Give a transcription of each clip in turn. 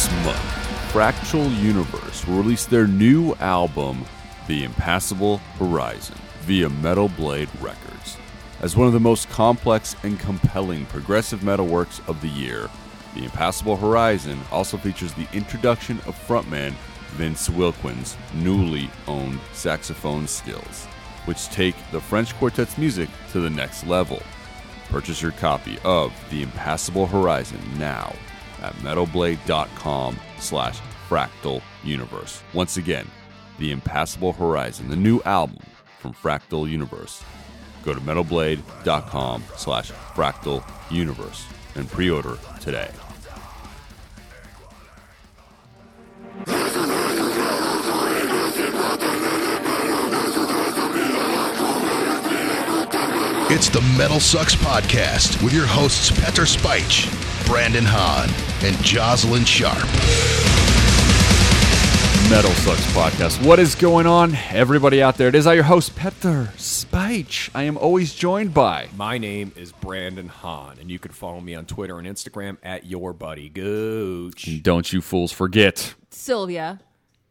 This month, Fractal Universe will release their new album, The Impassable Horizon, via Metal Blade Records. As one of the most complex and compelling progressive metal works of the year, The Impassable Horizon also features the introduction of frontman Vince Wilquin's newly owned saxophone skills, which take the French quartet's music to the next level. Purchase your copy of The Impassable Horizon now at metalblade.com slash fractal universe. Once again, The Impassable Horizon, the new album from Fractal Universe. Go to metalblade.com slash fractal universe and pre-order today. It's the Metal Sucks Podcast with your hosts Petar Speich, Brandon Hahn, and Jozalyn Sharp. Metal Sucks Podcast. What is going on, everybody out there? It is I, your host, Petar Speich. I am always joined by My name is Brandon Hahn, and you can follow me on Twitter and Instagram at your buddy Gooch. Don't You Fools Forget. Sylvia.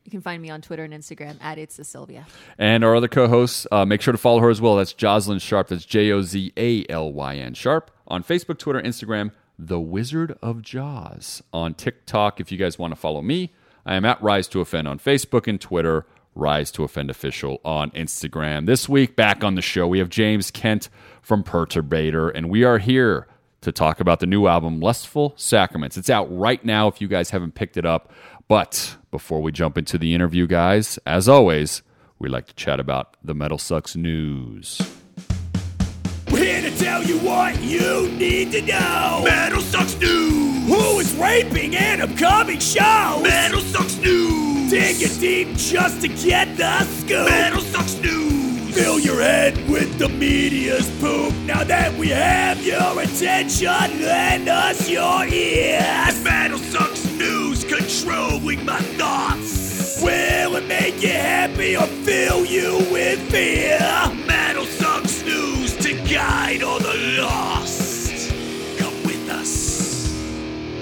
You can find me on Twitter and Instagram at It's a Sylvia. And our other co hosts, uh, make sure to follow her as well. That's Jozalyn Sharp. That's J O Z A L Y N Sharp. On Facebook, Twitter, Instagram, The Wizard of Jaws. On TikTok, if you guys want to follow me, I am at Rise to Offend on Facebook and Twitter, Rise to Offend Official on Instagram. This week, back on the show, we have James Kent from Perturbator, and we are here to talk about the new album, Lustful Sacraments. It's out right now if you guys haven't picked it up. But before we jump into the interview, guys, as always, we like to chat about the Metal Sucks news. We're here to tell you what you need to know. Metal Sucks News. Who is raping and upcoming shows? Metal Sucks News. Dig it deep just to get the scoop. Metal Sucks News. Fill your head with the media's poop. Now that we have your attention, lend us your ears. Metal Sucks News controlling my thoughts. Will it make you happy or fill you with fear? Metal Sucks guide all the lost. Come with us.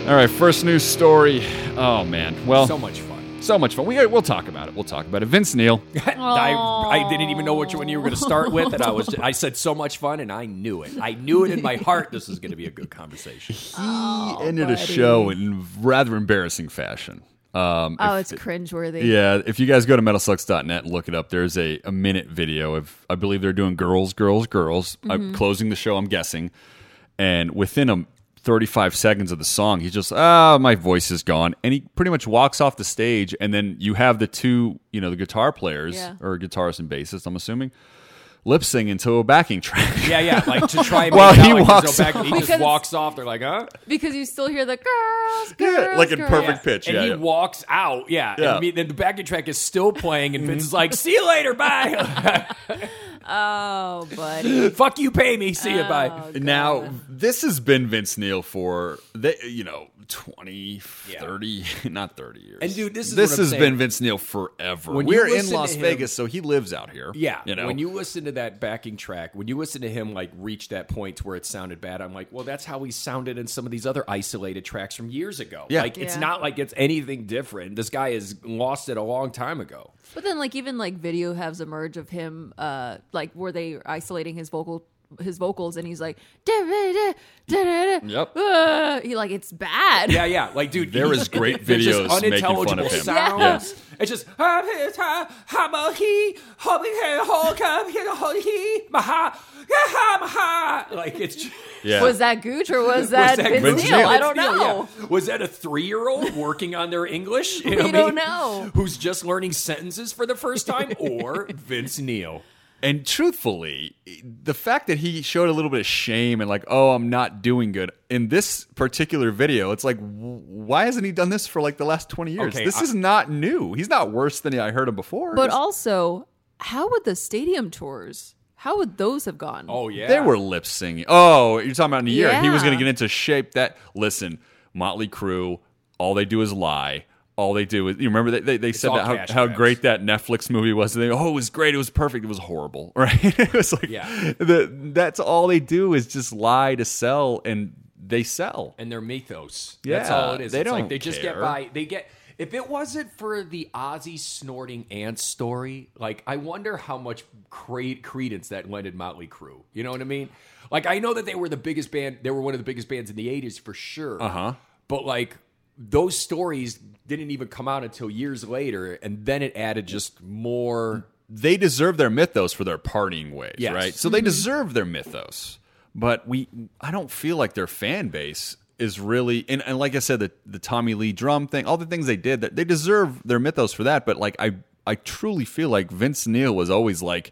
All right, first news story. Oh, man. Well, So much fun. so much fun. We, we'll talk about it. We'll talk about it. Vince Neil. I, I didn't even know which one you were going to start with, and I was I said so much fun, and I knew it. I knew it in my heart. This was going to be a good conversation. He oh, ended a show in rather embarrassing fashion. Um, Oh, if- it's cringeworthy. Yeah, if you guys go to metalsucks.net and look it up, there's a, a minute video of I believe they're doing girls, girls, girls. I'm closing the show, I'm guessing. And within a 35 seconds of the song, he's just, ah, my voice is gone. And he pretty much walks off the stage. And then you have the two, you know, the guitar players Yeah. or guitarist and bassist, I'm assuming, lip singing to a backing track. Yeah, yeah, like to try and While make it he like walks there's back, he just Because- walks off. They're like, huh? Because you still hear the girls, Yeah, girls, like in girls. perfect pitch. And yeah, he yeah. walks out. Yeah. Yeah. And I mean, then the backing track is still playing, and Vince is mm-hmm. like, "See you later, bye. Oh, buddy. Fuck you, pay me. See you, bye." Oh, Now, this has been Vince Neil for, the, you know, 20, Yeah. 30, not 30 years. And, dude, this is This what I'm has saying. been Vince Neil forever. When We're in Las him- Vegas, so he lives out here. Yeah, You know? when you listen to that backing track, when you listen to him like reach that point where it sounded bad, I'm like, well, that's how he sounded in some of these other isolated tracks from years ago. Yeah. like it's not like it's anything different. This guy has lost it a long time ago. But then, like, even like video has emerged of him, uh, like where they isolating his vocal, his vocals, and he's like, Yep. uh, he like it's bad. Yeah, yeah, like dude, There he- is great there's just videos making fun of unintelligible him. sounds. Yes. It's just like it's. just- yeah. Was that Gooch or was that, that Vince, Vince Neil? Neil? I don't know. yeah. Was that a three-year-old working on their English? You We what don't mean? know. Who's just learning sentences for the first time, or Vince Neil? And truthfully, the fact that he showed a little bit of shame and like, oh, I'm not doing good in this particular video, it's like, why hasn't he done this for like the last 20 years? Okay, this I- is not new. He's not worse than I heard him before. But It's- also, how would the stadium tours? How would those have gone? Oh yeah, They were lip singing. Oh, you're talking about in a year. He was going to get into shape. That listen, Motley Crue. All they do is lie. All they do is you remember they they, they said that how, how great that Netflix movie was. And They oh it was great. It was perfect. It was horrible. Right? it was like Yeah. the that's all they do is just lie to sell and they sell. and their mythos. yeah, That's all it is. they it's don't they just get by. They get. If it wasn't for the Ozzy snorting ants story, like I wonder how much cre- credence that lended Motley Crue. You know what I mean? Like I know that they were the biggest band. They were one of the biggest bands in the '80s for sure. Uh Uh-huh. But like those stories didn't even come out until years later, and then it added just more. they deserve their mythos for their partying ways, Yes. right? So they mm-hmm. deserve their mythos. But we I don't feel like their fan base is really and, and like I said, the the Tommy Lee drum thing, all the things they did, that they deserve their mythos for that. But like I I truly feel like Vince Neil was always like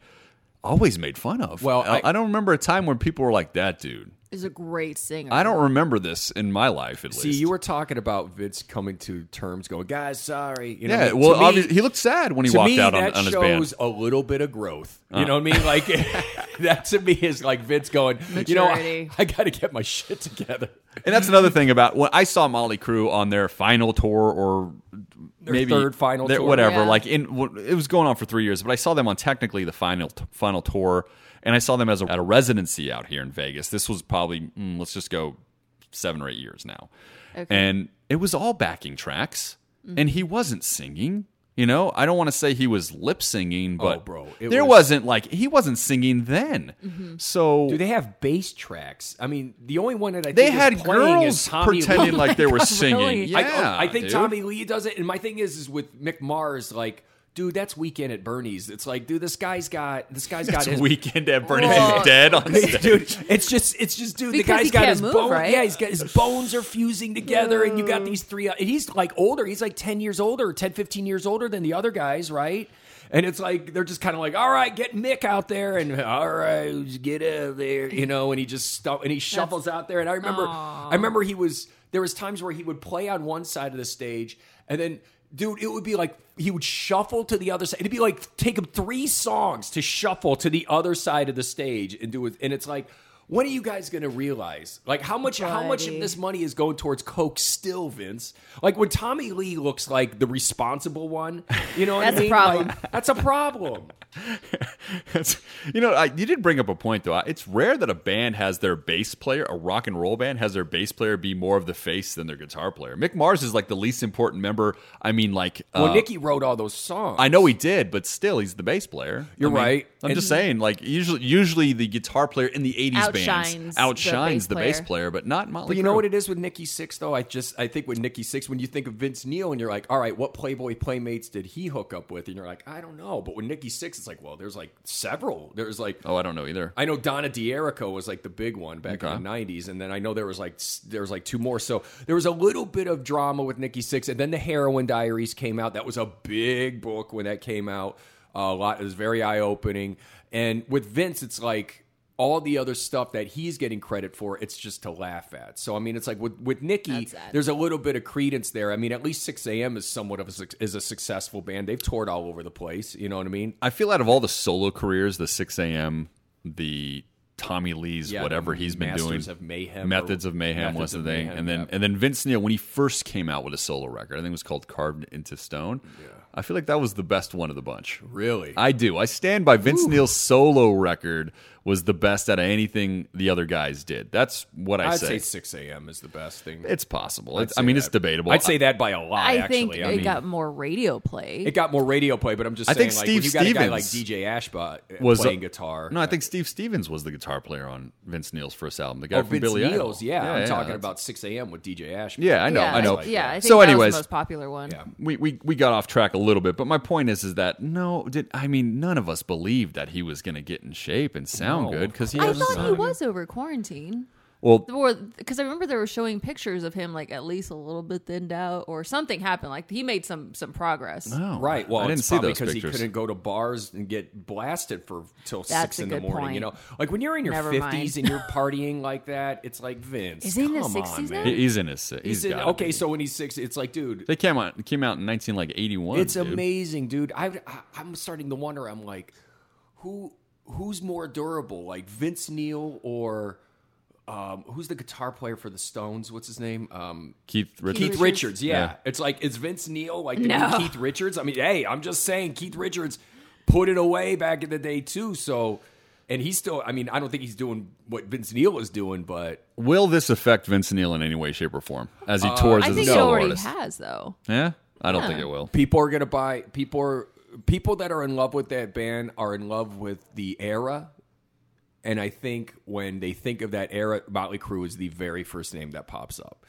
always made fun of. Well, I, I- I don't remember a time when people were like that dude. Is a great singer. I don't remember this in my life at least. See, least. you were talking about Vince coming to terms, going, "Guys, sorry." You know, yeah, to well, me- obviously, he looked sad when he to walked me, out on, that on his shows band. Uh. a little bit of growth. You know what I mean? Like that to me is like Vince going, you know, I, Maturity. I got to get my shit together. And that's another thing about when I saw Motley Crue on their final tour or maybe third final their- tour. whatever. Yeah. Like in it was going on for three years, but I saw them on technically the final final tour, and I saw them as a, at a residency out here in Vegas. This was probably mm, let's just go seven or eight years now, and it was all backing tracks, Mm-hmm. and he wasn't singing. You know, I don't want to say he was lip singing, but Oh, bro, there was- was, not like he wasn't singing then. Mm-hmm. So Do they have bass tracks? I mean, the only one that I they think had is playing is girls Tommy pretending Lee. like they were God, singing. really? Yeah, I, I think dude. Tommy Lee does it, and my thing is, is with Mick Mars, like, dude, that's Weekend at Bernie's. It's like, dude, this guy's got this guy's got his weekend at Bernie's Whoa. dead on stage. dude. It's just, it's just, dude. Because the guy's he got can't his move, bones. right? Yeah, he's got his bones are fusing together, and you got these three. And he's like older. He's like ten years older, 10, 15 years older than the other guys, right? And it's like they're just kind of like, all right, get Mick out there, and all right, get out there, you know. And he just stop and he shuffles out there. And I remember, I remember he was there was times where he would play on one side of the stage, and then dude, it would be like he would shuffle to the other side. It'd be like take him three songs to shuffle to the other side of the stage and do it. And it's like, when are you guys going to realize, like, how much how much of this money is going towards coke still, Vince? Like when Tommy Lee looks like the responsible one, you know what That's I a mean? A problem. Like, that's a problem. It's- you know, I, you did bring up a point though. It's rare that a band has their bass player, a rock and roll band, has their bass player be more of the face than their guitar player. Mick Mars is like the least important member. I mean, like, Well, uh, Nikki wrote all those songs. I know he did, but still, he's the bass player. You're I mean, right. I'm And- just saying, like, usually, usually the guitar player in the '80s bands Outshines the outshines the bass bass, player. player, but not Motley. But you know what it is with Nikki Sixx though? I just I think with Nikki Sixx, when you think of Vince Neil and you're like, all right, what Playboy playmates did he hook up with? And you're like, I don't know. But with Nikki Sixx, it's like, well, there's like several. There's like Oh, I don't know either. I know Donna D'Errico was like the big one back Okay. in the '90s, and then I know there was like there was like two more. So there was a little bit of drama with Nikki Sixx, and then the Heroin Diaries came out. That was a big book when that came out. A lot it was very eye opening, and with Vince, it's like all the other stuff that he's getting credit for, it's just to laugh at. So I mean, it's like with with Nikki, there's a little bit of credence there. I mean, at least Sixx:A.M. is somewhat of a is a successful band. They've toured all over the place. You know what I mean? I feel out of all the solo careers, the Sixx:A.M., the Tommy Lee's, Yeah, whatever he's been Masters doing, of Mayhem Methods of Mayhem Methods was the thing, Mayhem, and then yeah. and then Vince Neil when he first came out with a solo record, I think it was called Carved into Stone. I feel like that was the best one of the bunch. Really? I do. I stand by Vince Neil's solo record was the best out of anything the other guys did. That's what I I'd say. say Sixx:A.M. is the best thing. It's possible. I'd It's, I mean, that. it's debatable. I'd say that by a lot. I actually. think I it mean, got more radio play. it got more radio play, but I'm just I saying, think like, Steve when you got a guy like Stevens DJ Ashba was playing uh, guitar. No, I think Steve Stevens was the guitar player on Vince Neil's first album. The guy oh, from Vince Billy Neil's, Idol. yeah, I'm talking that's- about Sixx:A.M. with DJ Ashba. Yeah, I know, yeah, I know. Yeah, I think so, that anyways, was the most popular one. Yeah. we, we we got off track a little bit, but my point is is that no, did I mean none of us believed that he was going to get in shape and sound No. good because he I was thought he was over quarantine. well. Because I remember they were showing pictures of him like at least a little bit thinned out, or something happened. Like he made some some progress. No, Right. Well, I didn't it's see probably those because pictures. he couldn't go to bars and get blasted for till That's six a in the good morning. You know, point. like when you're in your Never fifties and you're partying like that, it's like Vince. Is he in his come on, 60s now? man. He- he's in his. He's, He's in, gotta okay. be. So when he's six, it's like, dude, they came out came out in nineteen like eighty one. It's amazing, dude. I, I I'm starting to wonder. I'm like, who who's more durable, like Vince Neil or um, who's the guitar player for the Stones? What's his name? Um, Keith Richards. Keith Richards. Richards. Yeah. Yeah. it's like it's Vince Neil like the No. new Keith Richards? I mean, hey, I'm just saying, Keith Richards put it away back in the day too. So. and he's still. I mean, I don't think he's doing what Vince Neil is doing, but Will this affect Vince Neil in any way, shape, or form as he tours I as a think it already artist? has though. Yeah, I don't think it will. people are gonna buy. People are people that are in love with that band are in love with the era. And I think when they think of that era, Motley Crue is the very first name that pops up.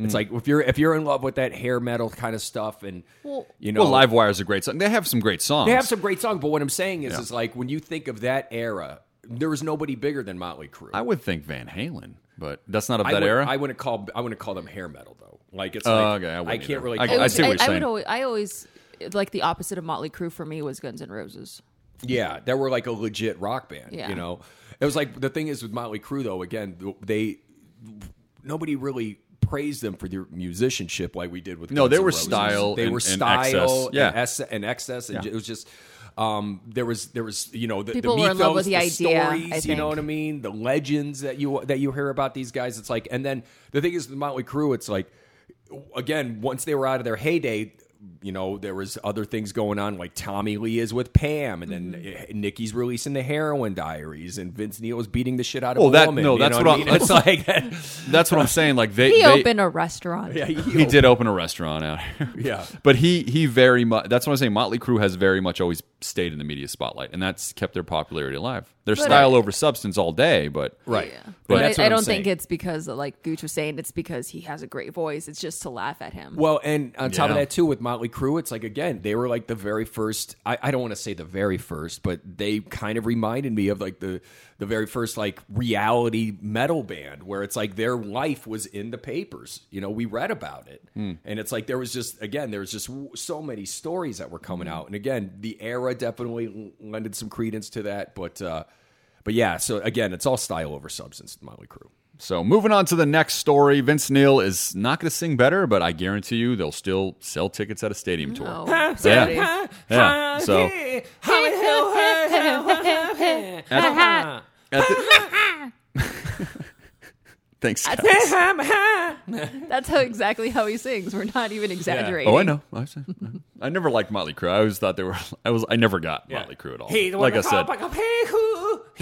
Mm. It's like if you're if you're in love with that hair metal kind of stuff, and Well- you know, Well, Livewire is a great song. They have some great songs. They have some great songs, but what I'm saying is, Yeah. is like when you think of that era, there was nobody bigger than Motley Crue. I would think Van Halen, but that's not of I that would, era. I wouldn't call I wouldn't call them hair metal though. Like it's Oh, like, okay, I I, can't either. really. I- Call I it- see what you're I, saying. would always, I always like the opposite of Motley Crue for me was Guns N' Roses. Yeah, they were like a legit rock band. Yeah. You know, it was like the thing is with Motley Crue though. Again, they nobody really praised them for their musicianship like we did with. No, Guns they were Roses. style They and- were and style excess. and, Yeah. ess- and excess, and Yeah. it was just. Um, there was there was you know the, People the were in love with mythos, the idea, stories, you know what I mean, the legends that you that you hear about these guys. It's like, and then the thing is, with Motley Crue, it's like again, once they were out of their heyday, you know, there was other things going on, like Tommy Lee is with Pam, and then Mm-hmm. Nikki's releasing the Heroin Diaries, and Vince Neil was beating the shit out of Well, that- woman. no, you that's know what I I'm- mean? It's like, That's what I'm saying. Like they, He they opened a restaurant. yeah, he did open a restaurant out here. Yeah. but he he very much. That's what I'm saying. Motley Crue has very much always stayed in the media spotlight, and that's kept their popularity alive. Their But style I- over substance all day, but Right. Yeah. But But that's I, what I don't think it's because, like Gooch was saying, it's because he has a great voice. It's just to laugh at him. Well, and on top of that too, with Motley Crue, it's like again, they were like the very first. I, I don't want to say the very first, but they kind of reminded me of like the the very first like reality metal band, where it's like their life was in the papers. You know, we read about it, and it's like there was just again, there was just w- so many stories that were coming out, and again, the era definitely l- lended some credence to that, but. uh but yeah, so again, it's all style over substance, Motley Crue. So moving on to the next story, Vince Neil is not going to sing better, but I guarantee you they'll still sell tickets at a stadium tour. Oh, Yeah. Yeah. So at the- Thanks. guys. That's how exactly how he sings. We're not even exaggerating. Oh, I know. I, I never liked Motley Crue. I always thought they were. I was. I never got Motley Crue at all. like I said,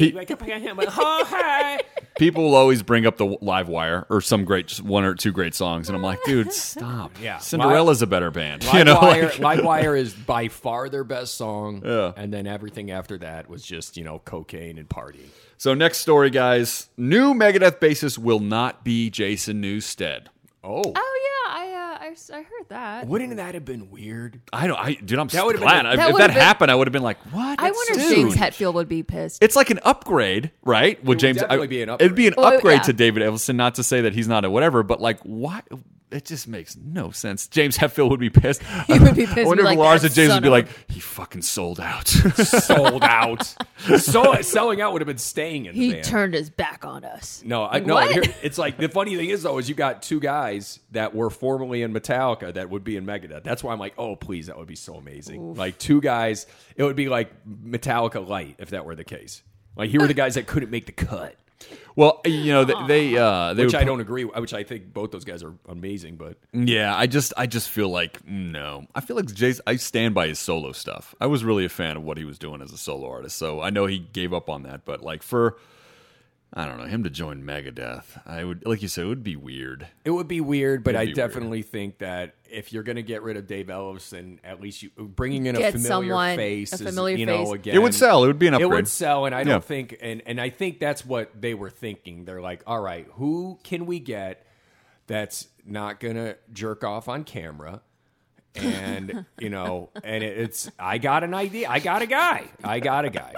Oh, people will always bring up the live wire or some great, just one or two great songs, and I'm like, dude, stop. Yeah. Cinderella's a better band. you know, Livewire, like- Livewire is by far their best song. Yeah. And then everything after that was just, you know, cocaine and partying. So next story, guys. New Megadeth bassist will not be Jason Newsted. Oh. Oh yeah, I, I s- I heard that. Wouldn't that have been weird? I don't. I dude, I'm That would've been glad. a- I- that if that would've been- happened, I would have been like, what? I wonder if Dude. James Hetfield would be pissed. It's like an upgrade, right? With would James, definitely I- be an It'd be an oh, upgrade. Well, upgrade yeah. to David Ellefson. Not to say that he's not a whatever, but like, why? It just makes no sense. James Hetfield would be pissed. He would be pissed, I wonder be if like, Lars and James would be like, he fucking sold out. Sold out. so selling out would have been staying in the he turned his back on us. no, I, no. Here, it's like the funny thing is though is you got two guys that were formerly in Metallica that would be in Megadeth. That's why I'm like, oh please, that would be so amazing. Like two guys, it would be like Metallica light if that were the case. Like here were the guys that couldn't make the cut. Well, you know, they they, uh, they which I don't agree. Which I think both those guys are amazing, but Yeah, I just I just feel like no. I feel like Jason. I stand by his solo stuff. I was really a fan of what he was doing as a solo artist. So I know he gave up on that, but like for I don't know him to join Megadeth, I would like you said it would be weird. it would be weird. But It'd I be weird. definitely think that if you're going to get rid of Dave Ellefson, at least you bringing in a familiar someone- face, a is, familiar you know, face. again, It would sell. It would be an It would sell, and I don't Yeah. think, and and I think that's what they were thinking. They're like, all right, who can we get that's not gonna jerk off on camera? And you know, and it, it's I got an idea. I got a guy. I got a guy.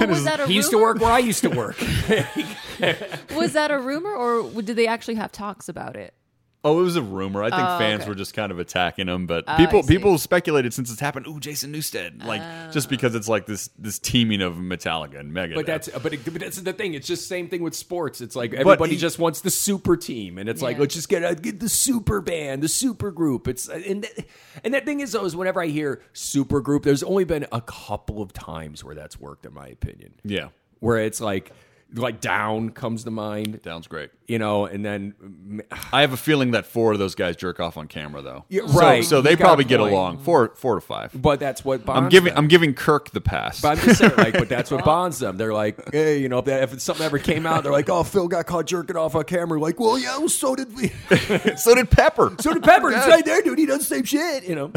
was that a He used to rumor? work where I used to work. Was that a rumor, or did they actually have talks about it? Oh, it was a rumor. I think Oh, fans okay. were just kind of attacking him, but oh, I people people speculated since it's happened. Ooh, Jason Newsted, like just oh. because it's like this this teaming of Metallica and Megadeth. But that's but, it, but that's the thing. It's just same thing with sports. It's like everybody he- just wants the super team, and it's like let's just get a, get the super band, the super group. It's and that, and that thing is though is whenever I hear super group, there's only been a couple of times where that's worked, in my opinion. yeah. Where it's like like Down comes to mind. Sounds great. You know, and then I have a feeling that four of those guys jerk off on camera, though. Yeah, right. So, they You got a probably get along. Four, four to five. but that's what bonds I'm giving. them. I'm giving Kirk the pass. But I'm just saying, like, but that's what bonds them. They're like, hey, you know, if, that, if something ever came out, they're like, oh, Phil got caught jerking off on camera. Like, well, yeah, well, so did we. so did Pepper. So did Pepper. It's right there, dude. He does the same shit. You know,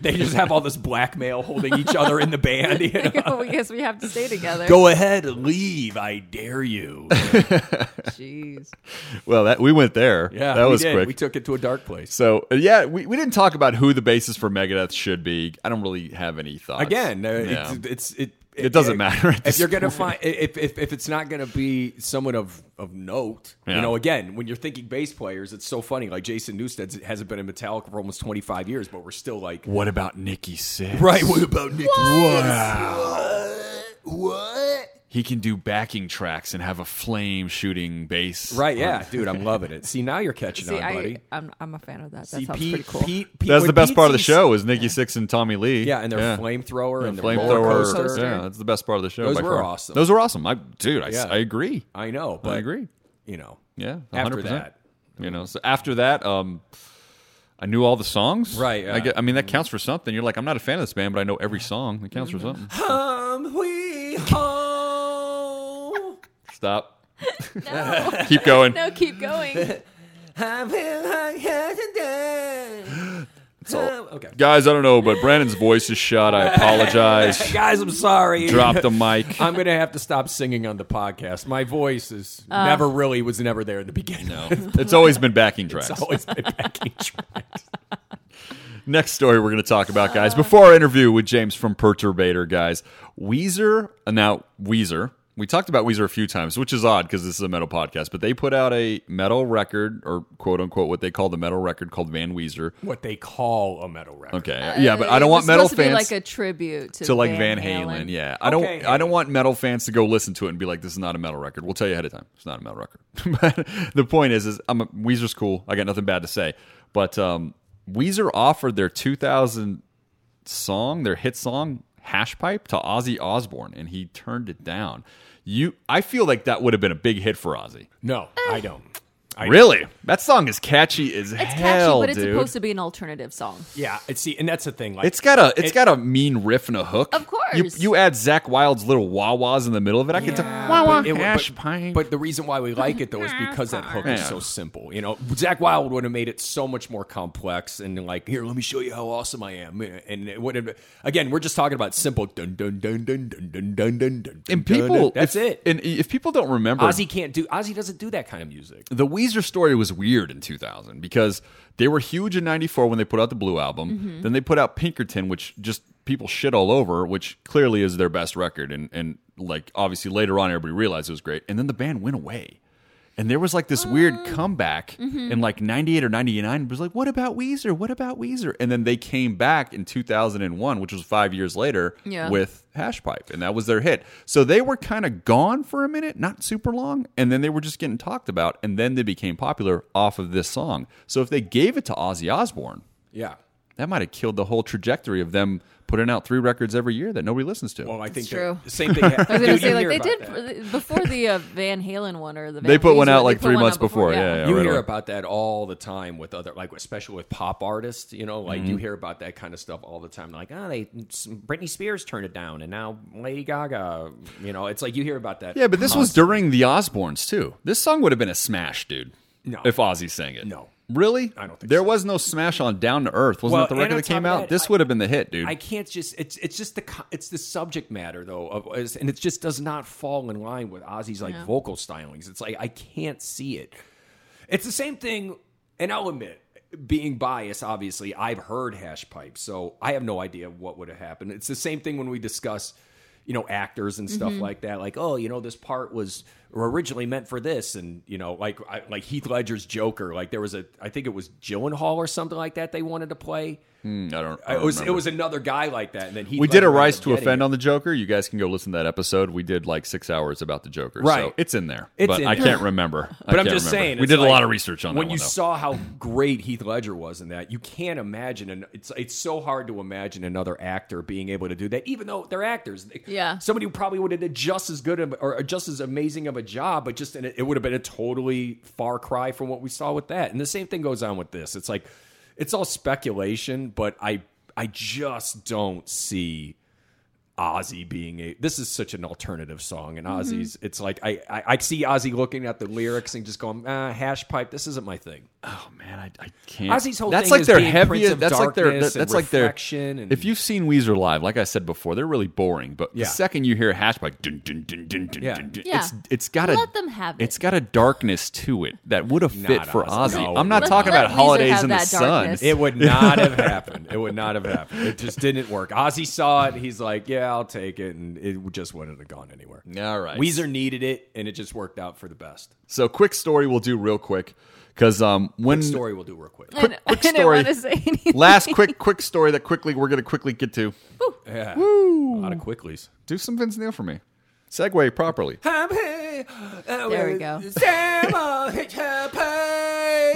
they just have all this blackmail holding each other in the band. You know? I guess we have to stay together. Go ahead, leave. I dare you. Jeez. Well, that we went there. Yeah, that we was did. quick. We took it to a dark place. so uh, yeah, we, we didn't talk about who the basis for Megadeth should be. I don't really have any thoughts. Again, uh, Yeah. it's, it's it. It doesn't matter if you're gonna point. find if, if if it's not gonna be someone of of note. Yeah. You know, again, when you're thinking bass players, it's so funny. Like Jason Newsted hasn't been in Metallica for almost 25 years, but we're still like, what about Nikki Sixx? right? What about Nick? Wow. What? He can do backing tracks and have a flame shooting bass. Right? Yeah, dude, I'm loving it. See, now you're catching See, on, buddy. I'm, I'm a fan of that. That See, sounds Pete, pretty cool. Pete, Pete, That's the best Pete part of the show is Nikki Sixx and Tommy Lee. Yeah, and their flamethrower and their roller flamethrower. coaster. Yeah, that's the best part of the show. Those by were far. awesome. Those were awesome. I, dude, I, Yeah. I agree. I know, but I agree. You know, Yeah, 100%. After that. you know. So after that, um, I knew all the songs. Right, I, yeah. get, I mean, that counts for something. You're like, I'm not a fan of this band, but I know every song. That counts for something. hum we home. Stop. No. Keep going. No, keep going. I feel like yesterday. okay. Guys, I don't know, but Brandon's voice is shot. I apologize. Guys, I'm sorry. Drop the mic. I'm gonna have to stop singing on the podcast. My voice is never really was never there in the beginning. No, it's always been backing tracks. It's always been backing tracks. Next story we're going to talk about, guys. Before our interview with James from Perturbator, guys, Weezer, uh, now Weezer, we talked about Weezer a few times, which is odd because this is a metal podcast, but they put out a metal record, or quote unquote, what they call the metal record called Van Weezer. What they call a metal record. Okay, yeah, but I don't want metal supposed to be fans like a tribute to, to like Van Halen. Yeah, I don't. Okay. I don't want metal fans to go listen to it and be like, "This is not a metal record." We'll tell you ahead of time, it's not a metal record. but the point is, is I'm a, Weezer's cool. I got nothing bad to say. But um, Weezer offered their 2000 song, their hit song, "Hash Pipe" to Ozzy Osbourne, and he turned it down. You, I feel like that would have been a big hit for Ozzy. No, I don't. I Really, that song is catchy as hell. It's hell, catchy, but it's dude. supposed to be an alternative song. Yeah, it's see, and that's the thing. Like, It's got a it's It- got a mean riff and a hook. Of course. You, you add Zakk Wylde's little wah-wahs in the middle of it. I could tell wah wah But it- hash but, pipe. but the reason why we like it though is because that hook is so simple. You know, Zakk Wylde would have made it so much more complex and like, here, let me show you how awesome I am. And it would have again, we're just talking about simple dun dun dun dun dun dun dun dun dun. and dun, people, dun. that's if, it. And if people don't remember, Ozzy can't do. Ozzy doesn't do that kind of music. the Weezer story was weird in 2000 because they were huge in 94 when they put out the Blue album. Mm-hmm. Then they put out Pinkerton, which just people shit all over, which clearly is their best record. And, and like, obviously, later on, everybody realized it was great. And then the band went away. And there was like this weird oh. comeback in mm-hmm. like 98 or 99. It was like, what about Weezer? What about Weezer? And then they came back in 2001, which was five years later, Yeah. with Hash Pipe. And that was their hit. So they were kind of gone for a minute, not super long. And then they were just getting talked about. And then they became popular off of this song. So if they gave it to Ozzy Osbourne, Yeah. that might have killed the whole trajectory of them putting out three records every year that nobody listens to. Well, I think It's true. that- same thing. I was gonna say like they did that. before the uh, Van Halen one or the Van They put one Weezer, out like put three one months out before, yeah, yeah. you right hear away. about that all the time with other, like especially with pop artists. You know, like Mm-hmm. you hear about that kind of stuff all the time. Like, oh, they Britney Spears turned it down, and now Lady Gaga. You know, it's like you hear about that. Yeah, but this was during the Osbournes too. This song would have been a smash, dude. No. If Ozzy sang it. No. Really? I don't think there so. was no smash on Down to Earth. Wasn't Well, that the record that came out? that, this I- would have been the hit, dude. I can't just it's it's just the it's the subject matter though of and it just does not fall in line with Ozzy's like Yeah. vocal stylings. It's like I can't see it. It's the same thing, and I'll admit, being biased, obviously, I've heard hash pipe, so I have no idea what would have happened. It's the same thing when we discuss, you know, actors and stuff mm-hmm. like that. Like, oh, you know, this part was originally meant for this, and you know, like I, like Heath Ledger's Joker. Like there was a, I think it was Gyllenhaal or something like that. They wanted to play. Hmm, I don't. I it don't was it was another guy like that, and then he We did a rise to offend on the Joker. You guys can go listen to that episode. We did like six hours about the Joker. So Right. it's in there. It's but in I there. can't remember. But I'm just remember. saying, We it's did a lot of research on that. when you one, saw how great Heath Ledger was in that. You can't imagine, and it's it's so hard to imagine another actor being able to do that, even though they're actors. Yeah. somebody who probably would have did just as good of, or just as amazing of a job, but just in a, it would have been a totally far cry from what we saw with that. And the same thing goes on with this. It's like it's all speculation, but I I just don't see. Ozzy being a this is such an alternative song and Ozzy's it's like I, I I see Ozzy looking at the lyrics and just going ah, hash pipe this isn't my thing Oh man, I, I can't. Ozzy's whole that's thing like is their being Prince heaviest. That's like their. Darkness That's and like their. and- if you've seen Weezer live, like I said before, they're really boring. But Yeah. the second you hear hash pipe, dun, dun, dun, dun, dun, Yeah. dun, dun, Yeah. it's it's got a Let them have it. It's got a darkness to it that would have fit for Ozzy. Ozzy. No. I'm not Let- talking let about Weezer holidays in the that sun. it would not have happened it would not have happened it just didn't work Ozzy saw it he's like yeah I'll take it and it just wouldn't have gone anywhere All right. Weezer needed it and it just worked out for the best So quick story we'll do real quick because um when story we'll do real quick quick, I quick didn't story. say anything. Last quick quick story that quickly we're gonna quickly get to. yeah a lot of quicklies Do some Vince Neil for me. Segue properly. There we go.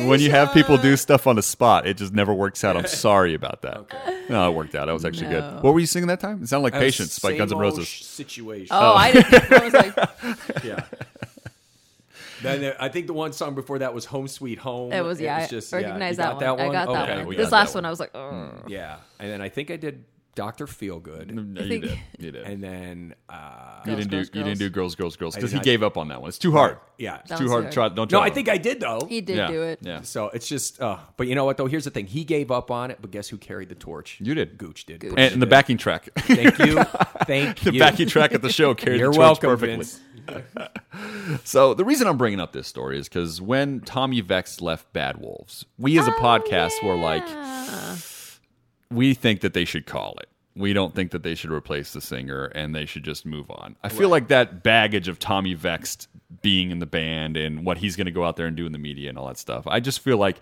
When you have people do stuff on the spot, it just never works out. I'm sorry about that. No, it worked out. That was actually No. good. What were you singing that time? It sounded like Patience by Same Guns N' old Roses. situation Oh, I didn't. I was like, yeah then there- I think the one song before that was "Home Sweet Home." it was yeah. just, I yeah. recognize You that, one. I got Okay. that we one. This that last one. one, I was like, oh. Yeah, and then I think I did Doctor Feelgood, No, you think- did. You did. and then uh, you didn't do. Girls, You didn't do girls, girls, girls because did he not- gave up on that one. It's too hard. yeah. It's too was hard to hard. try. Don't try. No, try I it. think I did though. He did yeah. do it. Yeah. So it's just, uh, but you know what though? Here's the thing: he gave up on it, but guess who carried the torch? You did. Gooch did. Gooch. And, and the backing track. Thank you, thank you. the you. backing track at the show carried You're the torch welcome, perfectly. Vince. So the reason I'm bringing up this story is because when Tommy Vext left Bad Wolves, we as a Oh, podcast were like, yeah. We think that they should call it. We don't think that they should replace the singer and they should just move on. I feel like that baggage of Tommy Vext being in the band and what he's going to go out there and do in the media and all that stuff. I just feel like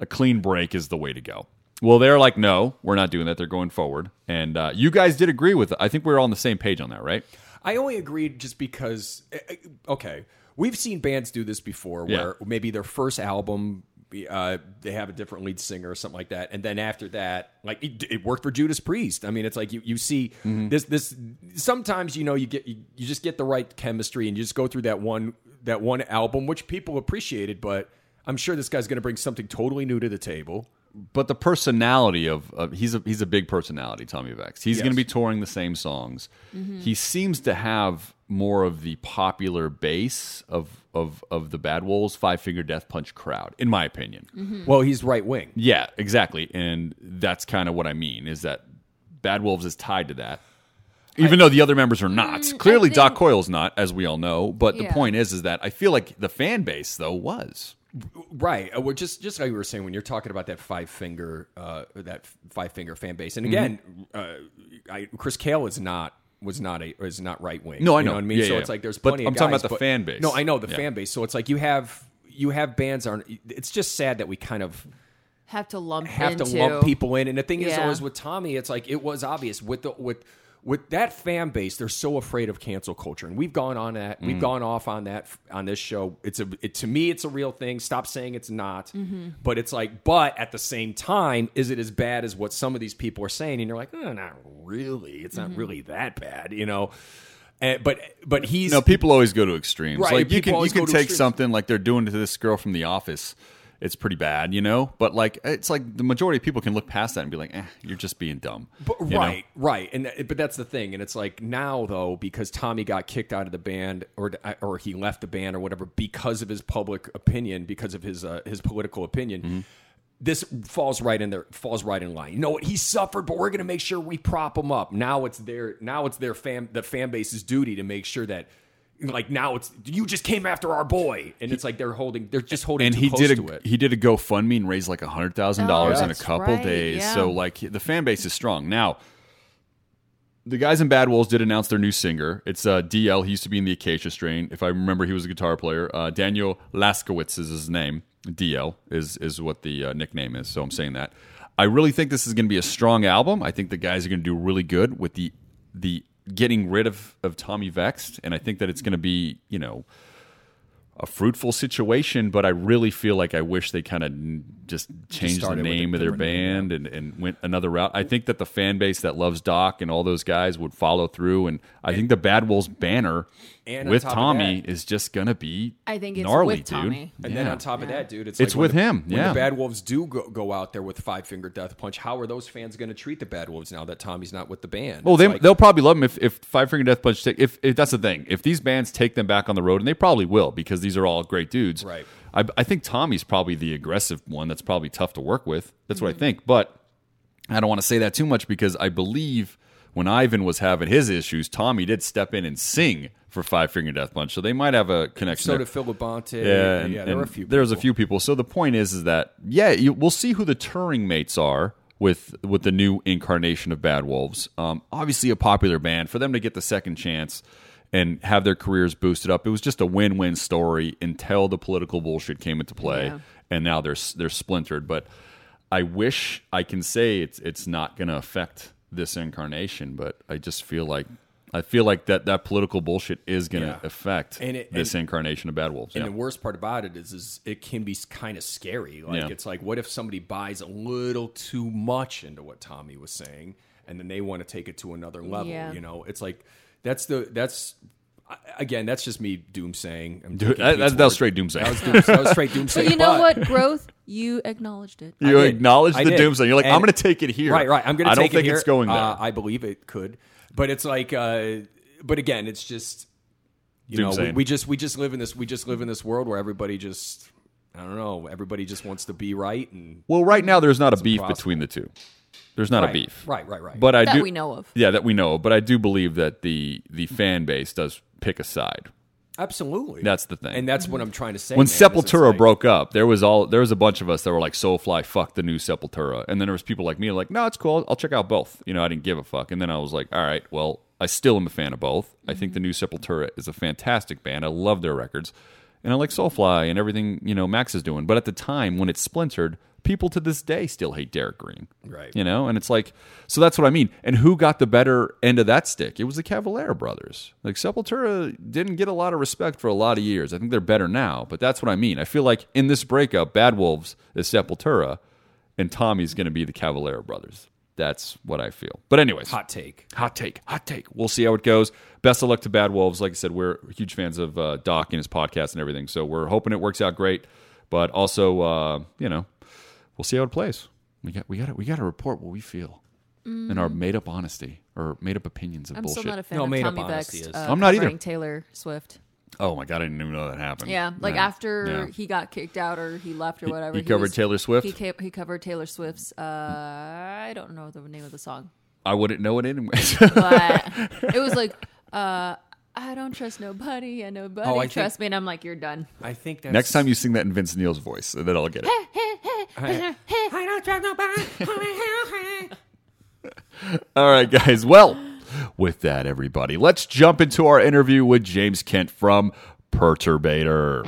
a clean break is the way to go. Well, they're like, no, we're not doing that. They're going forward. And uh, you guys did agree with it. I think we are all on the same page on that, right? I only agreed just because, eh, eh, okay, we've seen bands do this before, Yeah. where maybe their first album. Uh, they have a different lead singer or something like that, and then after that, like it, it worked for Judas Priest. I mean, it's like you you see Mm-hmm. this this. Sometimes you know you get you, you just get the right chemistry, and you just go through that one that one album, which people appreciated. But I'm sure this guy's going to bring something totally new to the table. But the personality of, of he's a he's a big personality, Tommy Vext. He's going to be touring the same songs. He seems to have more of the popular base of of of the Bad Wolves Five Finger Death Punch crowd, in my opinion. Well, he's right wing. Yeah, exactly, and that's kind of what I mean is that Bad Wolves is tied to that. Even though the other members are not, clearly Doc think- Coyle's not, as we all know. But the point is, is that I feel like the fan base though was. Right. Uh, We're just just like you were saying when you're talking about that five finger uh, that five finger fan base. And again, uh, I, Chris Kale is not was not a is not right wing. No, I You know. what I mean. Yeah, so yeah. it's like there's But plenty. I'm of talking guys, about the fan base. No, I know the Yeah. fan base. So it's like you have you have bands aren't. It's just sad that we kind of have to lump have into, to lump people in. And the thing is Yeah. always with Tommy, it's like it was obvious with the with with that fan base, they're so afraid of cancel culture, and we've gone on that. Mm. We've gone off on that on this show. It's a it, to me, it's a real thing. Stop saying it's not. Mm-hmm. But it's like, but at the same time, is it as bad as what some of these people are saying? And you're like, oh, not really. It's Mm-hmm. not really that bad, you know. And, but but he's No, people always go to extremes. Right, Like you can you can take extremes. something like they're doing to this girl from The Office. It's pretty bad, you know. But like, it's like the majority of people can look past that and be like, "Eh, you're just being dumb." But, you know? right, right, and but that's the thing, and it's like now though because Tommy got kicked out of the band or or he left the band or whatever because of his public opinion, because of his uh, his political opinion. Mm-hmm. This falls right in there, falls right in line. You know what? He suffered, but we're going to make sure we prop him up. Now it's their now it's their fan the fan base's duty to make sure that. Like now, it's you just came after our boy, and it's like they're holding, they're just holding. And too he close did to a it. he did a GoFundMe and raised like a hundred thousand dollars Oh, in a couple right, days. yeah. So like the fan base is strong. Now, the guys in Bad Wolves did announce their new singer. It's uh, DL. He used to be in the Acacia Strain. If I remember, he was a guitar player. Uh, Daniel Laskiewicz is his name. DL is is what the uh, nickname is. So I'm saying that. I really think this is going to be a strong album. I think the guys are going to do really good with the the getting rid of of Tommy Vext, and I think that it's going to be you know a fruitful situation. But I really feel like I wish they kind of just changed the name of their name, band and, and went another route. I think that the fan base that loves Doc and all those guys would follow through, and I think the Bad Wolves banner And with Tommy that- is just going to be I think it's gnarly, with dude. Tommy. And then on top of that, dude, it's It's like with the- him, When yeah. the Bad Wolves do go, go out there with Five Finger Death Punch, how are those fans going to treat the Bad Wolves now that Tommy's not with the band? Well, It's they, like- they'll probably love them if, if Five Finger Death Punch take if, if that's the thing. If these bands take them back on the road, and they probably will because these are all great dudes. Right. I, I think Tommy's probably the aggressive one. That's probably tough to work with. That's what I mm-hmm. think. But I don't want to say that too much because I believe when Ivan was having his issues, Tommy did step in and sing for Five Finger Death Punch. So they might have a connection. so there. did Phil Labonte. Yeah, and, yeah, there and were a few. There's a people. few people. So the point is, is that yeah, you, we'll see who the touring mates are with with the new incarnation of Bad Wolves. Um, obviously, a popular band for them to get the second chance and have their careers boosted up. It was just a win-win story until the political bullshit came into play, Yeah. and now they're they're splintered. But I wish I can say it's it's not going to affect this incarnation, but I just feel like. I feel like that, that political bullshit is going to Yeah. affect And it- this and- incarnation of Bad Wolves. And yeah. the worst part about it is, is it can be kind of scary. Like Yeah. it's like, what if somebody buys a little too much into what Tommy was saying, and then they want to take it to another level? Yeah. You know, it's like that's the that's again, that's just me doom saying. I'm Dude, taking that, that, that was straight doomsday. That was, doom, that was straight doom So saying. you know but- what? Growth. You acknowledged it. you did. acknowledge I the did. doomsday. You're like, And- I'm going to take it here. Right, right. I'm going to I don't think it it's going there. Uh, I believe it could, but it's like, uh, but again, it's just you know, we, we just we just live in this we just live in this world where everybody just I don't know, everybody just wants to be right and well, right now there's not a beef impossible. between the two. There's not right, a beef. Right, right, right. But I That do we know of. Yeah, that we know. of. But I do believe that the the fan base does pick a side. Absolutely, That's the thing. and that's what I'm trying to say. when man, Sepultura like- broke up, there was all there was a bunch of us that were like Soulfly, fuck the new Sepultura, and then there was people like me like, no, it's cool, I'll check out both. You know, I didn't give a fuck, and then I was like, all right, well, I still am a fan of both. I think the mm-hmm. new Sepultura is a fantastic band. I love their records, and I like Soulfly and everything you know Max is doing. But at the time when it splintered, people to this day still hate Derrick Green, Right. You know, and it's like, so that's what I mean. And who got the better end of that stick? It was the Cavalera brothers. Like Sepultura didn't get a lot of respect for a lot of years. I think they're better now, but that's what I mean. I feel like in this breakup, Bad Wolves is Sepultura, and Tommy's going to be the Cavalera brothers. That's what I feel. But anyways, hot take. hot take, hot take. We'll see how it goes. Best of luck to Bad Wolves. Like I said, we're huge fans of uh, Doc and his podcast and everything, so we're hoping it works out great. But also, uh, you know, we'll see how it plays. We got we got to we got to report what we feel in our made up honesty or made up opinions of I'm bullshit. still not a fan No, of made up Tommy honesty Vext. is- Uh, I'm not either. Taylor Swift. oh my god, I didn't even know that happened. Yeah, like Yeah. after Yeah. he got kicked out or he left or whatever. he covered was- Taylor Swift? He, ca- he covered Taylor Swift's. Uh, I don't know the name of the song, I wouldn't know it anyways. but it was like, uh, "I don't trust nobody, and nobody Oh, I think- trust me." And I'm like, "You're done." I think that's Next time you sing that in Vince Neil's voice, then I'll get it. I don't trust nobody. All right, guys. Well, with that, everybody, let's jump into our interview with James Kent from Perturbator.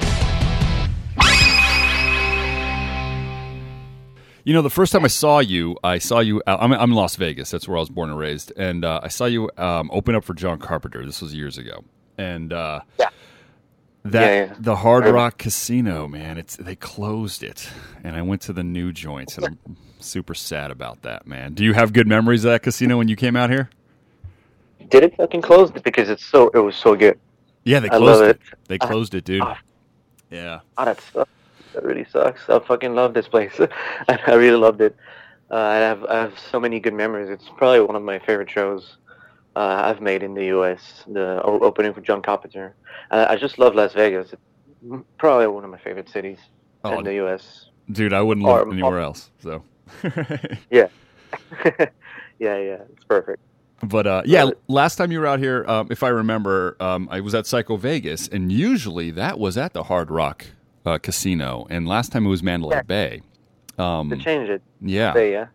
You know, the first time I saw you, I saw you. I'm, I'm in Las Vegas. That's where I was born and raised. And uh, I saw you um, open up for John Carpenter. This was years ago. And uh, Yeah. that Yeah, yeah. the Hard Rock Casino, man, it's they closed it, and I went to the new joints, and I'm super sad about that, man. Do you have good memories of that casino when you came out here? Did it fucking close? Because it's so it was so good. Yeah, they I closed love it. it. They closed it, dude. ah. Yeah. Oh, that sucks. That really sucks. I fucking love this place. I I really loved it. Uh, I have I have so many good memories. It's probably one of my favorite shows uh, I've made in the U.S. The opening for John Carpenter. I, I just love Las Vegas. It's probably one of my favorite cities Oh, in the U.S. Dude, I wouldn't live Or- anywhere else. So, Yeah, yeah, yeah. It's perfect. but uh, yeah, last time you were out here, um, if I remember, um, I was at Psycho Vegas, and usually that was at the Hard Rock uh, Casino, and last time it was Mandalay Yeah. Bay. Um, To change it. yeah. Say yeah.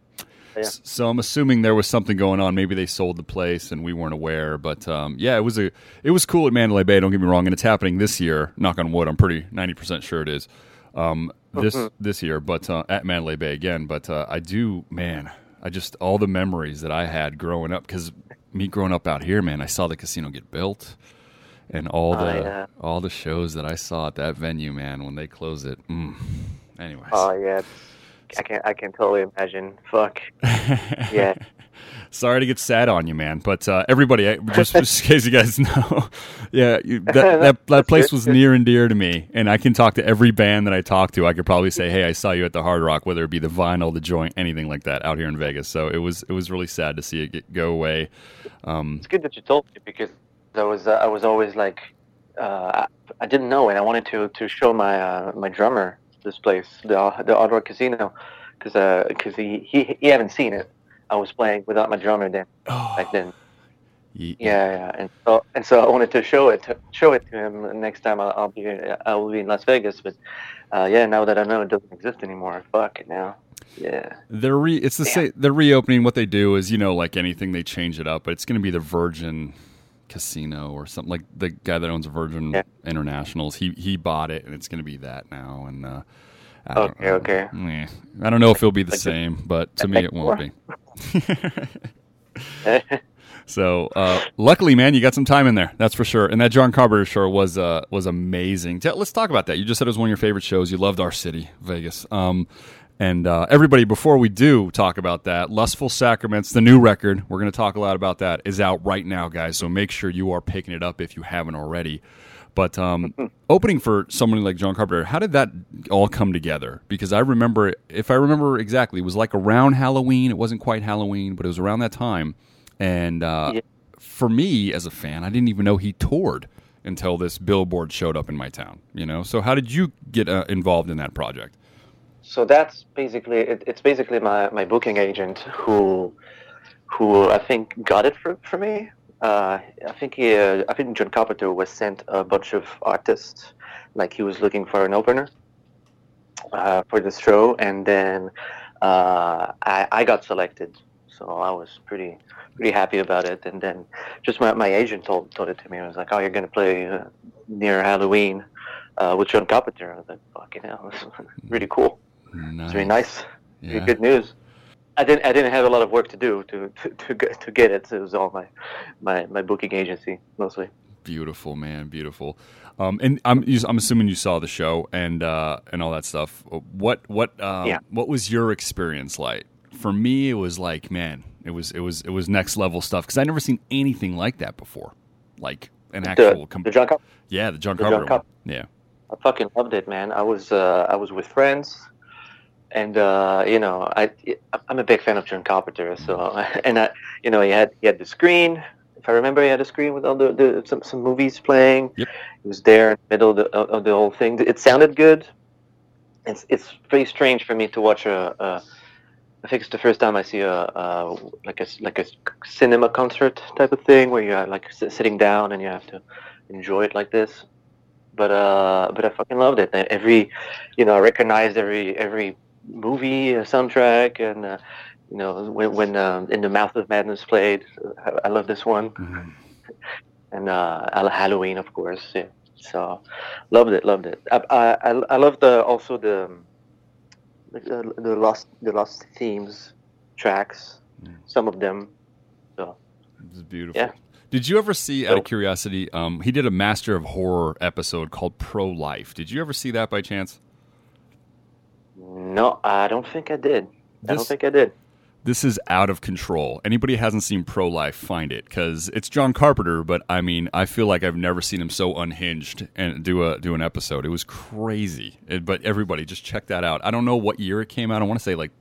Yeah. So I'm assuming there was something going on. Maybe they sold the place and we weren't aware. But um, yeah, it was a it was cool at Mandalay Bay. Don't get me wrong, and it's happening this year. Knock on wood. I'm pretty 90 percent sure it is. Um, this Mhm. this year, but uh, at Mandalay Bay again. But uh, I do, man. I just all the memories that I had growing up because me growing up out here, man. I saw the casino get built, and all Oh, the yeah. all the shows that I saw at that venue, man. When they close it, mm. anyways. Oh yeah, I can I can totally imagine. Fuck. Yeah. Sorry to get sad on you, man. But uh, everybody, just, just in case you guys know, yeah, you, that, that that place was near and dear to me, and I can talk to every band that I talk to. I could probably say, "Hey, I saw you at the Hard Rock," whether it be the Vinyl, the Joint, anything like that, out here in Vegas. So it was it was really sad to see it get, go away. Um, It's good that you told me because I was uh, I was always like uh, I, didn't know and I wanted to to show my uh, my drummer this place the the Rock Casino because because he, he he haven't seen it. I was playing without my drummer then back then. ye- Yeah, yeah, and so and so I wanted to show it to, show it to him next time I'll, I'll be I will be in Las Vegas. But uh, yeah, now that I know it doesn't exist anymore, fuck it now. Yeah. They're re- it's the same. They're reopening. What they do is, you know, like anything, they change it up. But it's going to be the Virgin Casino or something like the guy that owns Virgin Yeah. Internationals. He he bought it, and it's going to be that now. And uh, I don't Okay, okay. I don't know if it'll be the- same, but to me, it won't be. So, uh, luckily, man, you got some time in there. That's for sure. And that John Carpenter show was uh, was amazing. Let's talk about that. You just said it was one of your favorite shows. You loved our city, Vegas. Um, and uh, everybody, before we do talk about that, Lustful Sacraments, the new record, we're going to talk a lot about that, is out right now, guys. So make sure you are picking it up if you haven't already. But um, opening for somebody like John Carpenter, how did that all come together? Because I remember, if I remember exactly, it was like around Halloween. It wasn't quite Halloween, but it was around that time. And uh, Yeah. for me as a fan, I didn't even know he toured until this billboard showed up in my town. You know, so how did you get uh, involved in that project? So that's basically it, it's basically my, my booking agent who who I think got it for, for me. Uh, I think he, uh, I think John Carpenter was sent a bunch of artists, like he was looking for an opener uh, for this show, and then uh, I, I got selected. So I was pretty pretty happy about it. And then just my, my agent told told it to me. I was like, "Oh, you're gonna play uh, near Halloween uh, with John Carpenter." I was like, "Fucking hell, this is really cool." It's really nice. Really good news. I didn't. I didn't have a lot of work to do to to to get, to get it. It was all my my my booking agency mostly. Beautiful, man, beautiful. Um, and I'm I'm assuming you saw the show and uh, and all that stuff. What what um, Yeah. what was your experience like? For me, it was like, man, it was it was it was next level stuff because I never seen anything like that before, like an The, actual com- the John Carpenter. yeah, the John the John Carpenter Yeah, I fucking loved it, man. I was uh, I was with friends, and uh, you know I I'm a big fan of John Carpenter. So and I you know he had he had the screen. If I remember, he had a screen with all the, the some, some movies playing. Yep. He was there in the middle of the, of the whole thing. It sounded good. It's it's very strange for me to watch a. a I think it's the first time I see a, a like a like a cinema concert type of thing where you're like sitting down and you have to enjoy it like this but uh, but I fucking loved it. Every, you know, I recognized every every movie uh, soundtrack, and uh, you know, when when um, in the Mouth of Madness played, I, I love this one, and uh, Halloween, of course. Yeah. So, loved it, loved it. I I, I- love the also the um, the, the lost the lost themes tracks, some of them. So beautiful. Yeah. Did you ever see, out of curiosity, um, he did a Master of Horror episode called Pro Life. Did you ever see that by chance? No, I don't think I did. I This- don't think I did. this is out of control. Anybody hasn't seen Pro Life, find it because it's John Carpenter. But I mean, I feel like I've never seen him so unhinged and do a do an episode. It was crazy. It- but everybody, just check that out. I don't know what year it came out. I want to say like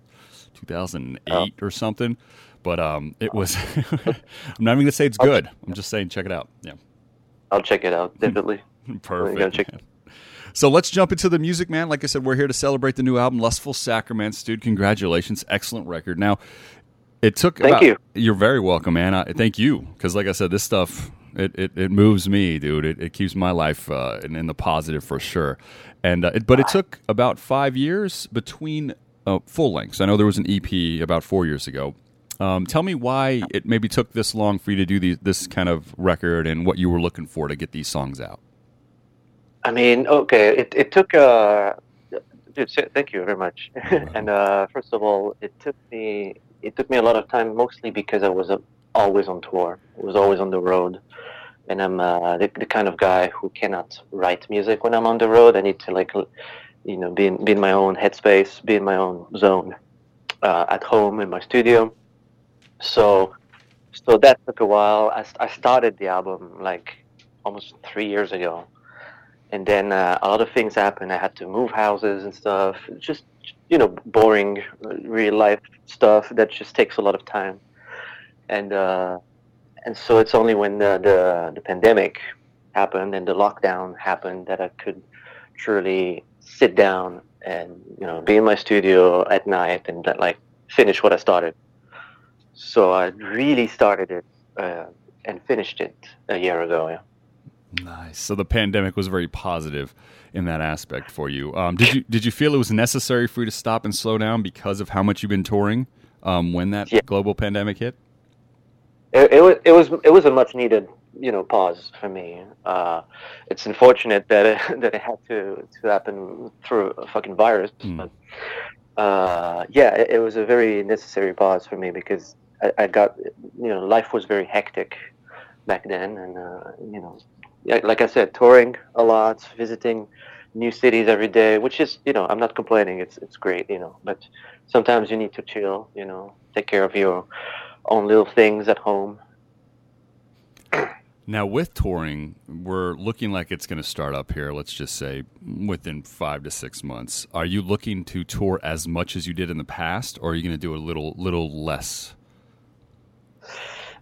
2008 or something. But um, it was. I'm not even gonna say it's good. I'm just saying check it out. Yeah, I'll check it out definitely. perfect. Gotta check- man. So let's jump into the music, man. Like I said, we're here to celebrate the new album, Lustful Sacraments. Dude, congratulations. Excellent record. Now, it took. Thank about- you. You're very welcome, man. I, thank you. Because, like I said, this stuff, it, it, it moves me, dude. It, it keeps my life uh, in, in the positive for sure. And uh, it, But it took about five years between uh, full lengths. I know there was an EP about four years ago. Um, tell me why it maybe took this long for you to do these, this kind of record and what you were looking for to get these songs out. I mean, okay, it, it took uh, dude, thank you very much. and uh, first of all, it took me it took me a lot of time, mostly because I was uh, always on tour. I was always on the road, and I'm uh, the, the kind of guy who cannot write music when I'm on the road. I need to like, you know, be in, be in my own headspace, be in my own zone, uh, at home in my studio. So, so that took a while. I, I started the album like almost three years ago and then uh, a lot of things happened. I had to move houses and stuff. Just you know, boring uh, real life stuff that just takes a lot of time. And uh, and so it's only when the, the the pandemic happened and the lockdown happened that I could truly sit down and you know be in my studio at night and uh, like finish what I started. So I really started it uh, and finished it a year ago. Yeah. Nice. So the pandemic was very positive in that aspect for you. Um, did you did you feel it was necessary for you to stop and slow down because of how much you've been touring um, when that Yeah. global pandemic hit? it, it was it was it was a much needed you know pause for me. Uh, it's unfortunate that it, that it had to to happen through a fucking virus, Hmm. but uh, yeah, it, it was a very necessary pause for me because I, I got you know life was very hectic back then, and uh, you know, like I said, touring a lot, visiting new cities every day, which is you know I'm not complaining. It's it's great, you know, but sometimes you need to chill, you know, take care of your own little things at home. Now with touring, we're looking like it's going to start up here. Let's just say within five to six months. Are you looking to tour as much as you did in the past, or are you going to do a little little less?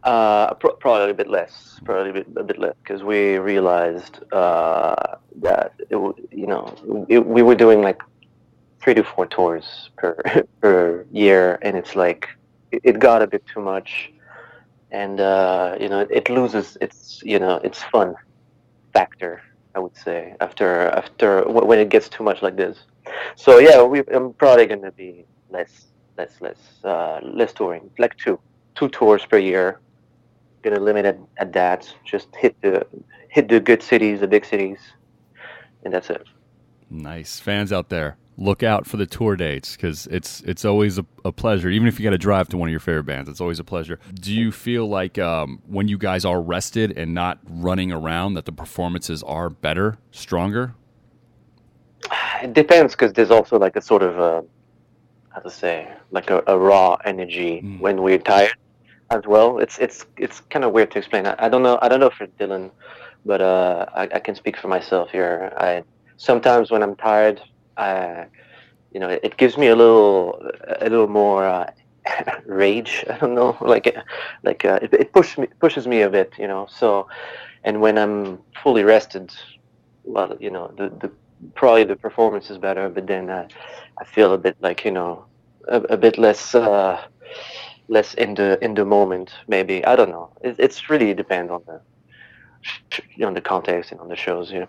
Uh, pro- probably a bit less, probably a bit, a bit less, because we realized uh, that it, you know it, we were doing like three to four tours per per year, and it's like it, it got a bit too much, and uh, you know it, it loses its you know its fun factor. I would say after after when it gets too much like this. So yeah, we, I'm probably gonna be less less less uh, less touring, like two two tours per year gonna limit it at that. Just hit the hit the good cities, the big cities, and that's it. Nice fans out there, look out for the tour dates because it's it's always a, a pleasure. Even if you got to drive to one of your favorite bands, it's always a pleasure. Do you feel like um, when you guys are rested and not running around, that the performances are better, stronger? It depends because there's also like a sort of a how to say like a, a raw energy Mm. when we're tired as well. It's it's it's kind of weird to explain. I, I don't know. I don't know for Dylan, but uh, I, I can speak for myself here. I sometimes when I'm tired, I you know it, it gives me a little a little more uh, rage. I don't know, like like uh, it, it pushes me pushes me a bit, you know. So, and when I'm fully rested, well, you know, the the probably the performance is better, but then uh, I feel a bit like you know a, a bit less uh, less in the in the moment. Maybe I don't know. It, it's really depends on the on the context and on the shows. Know.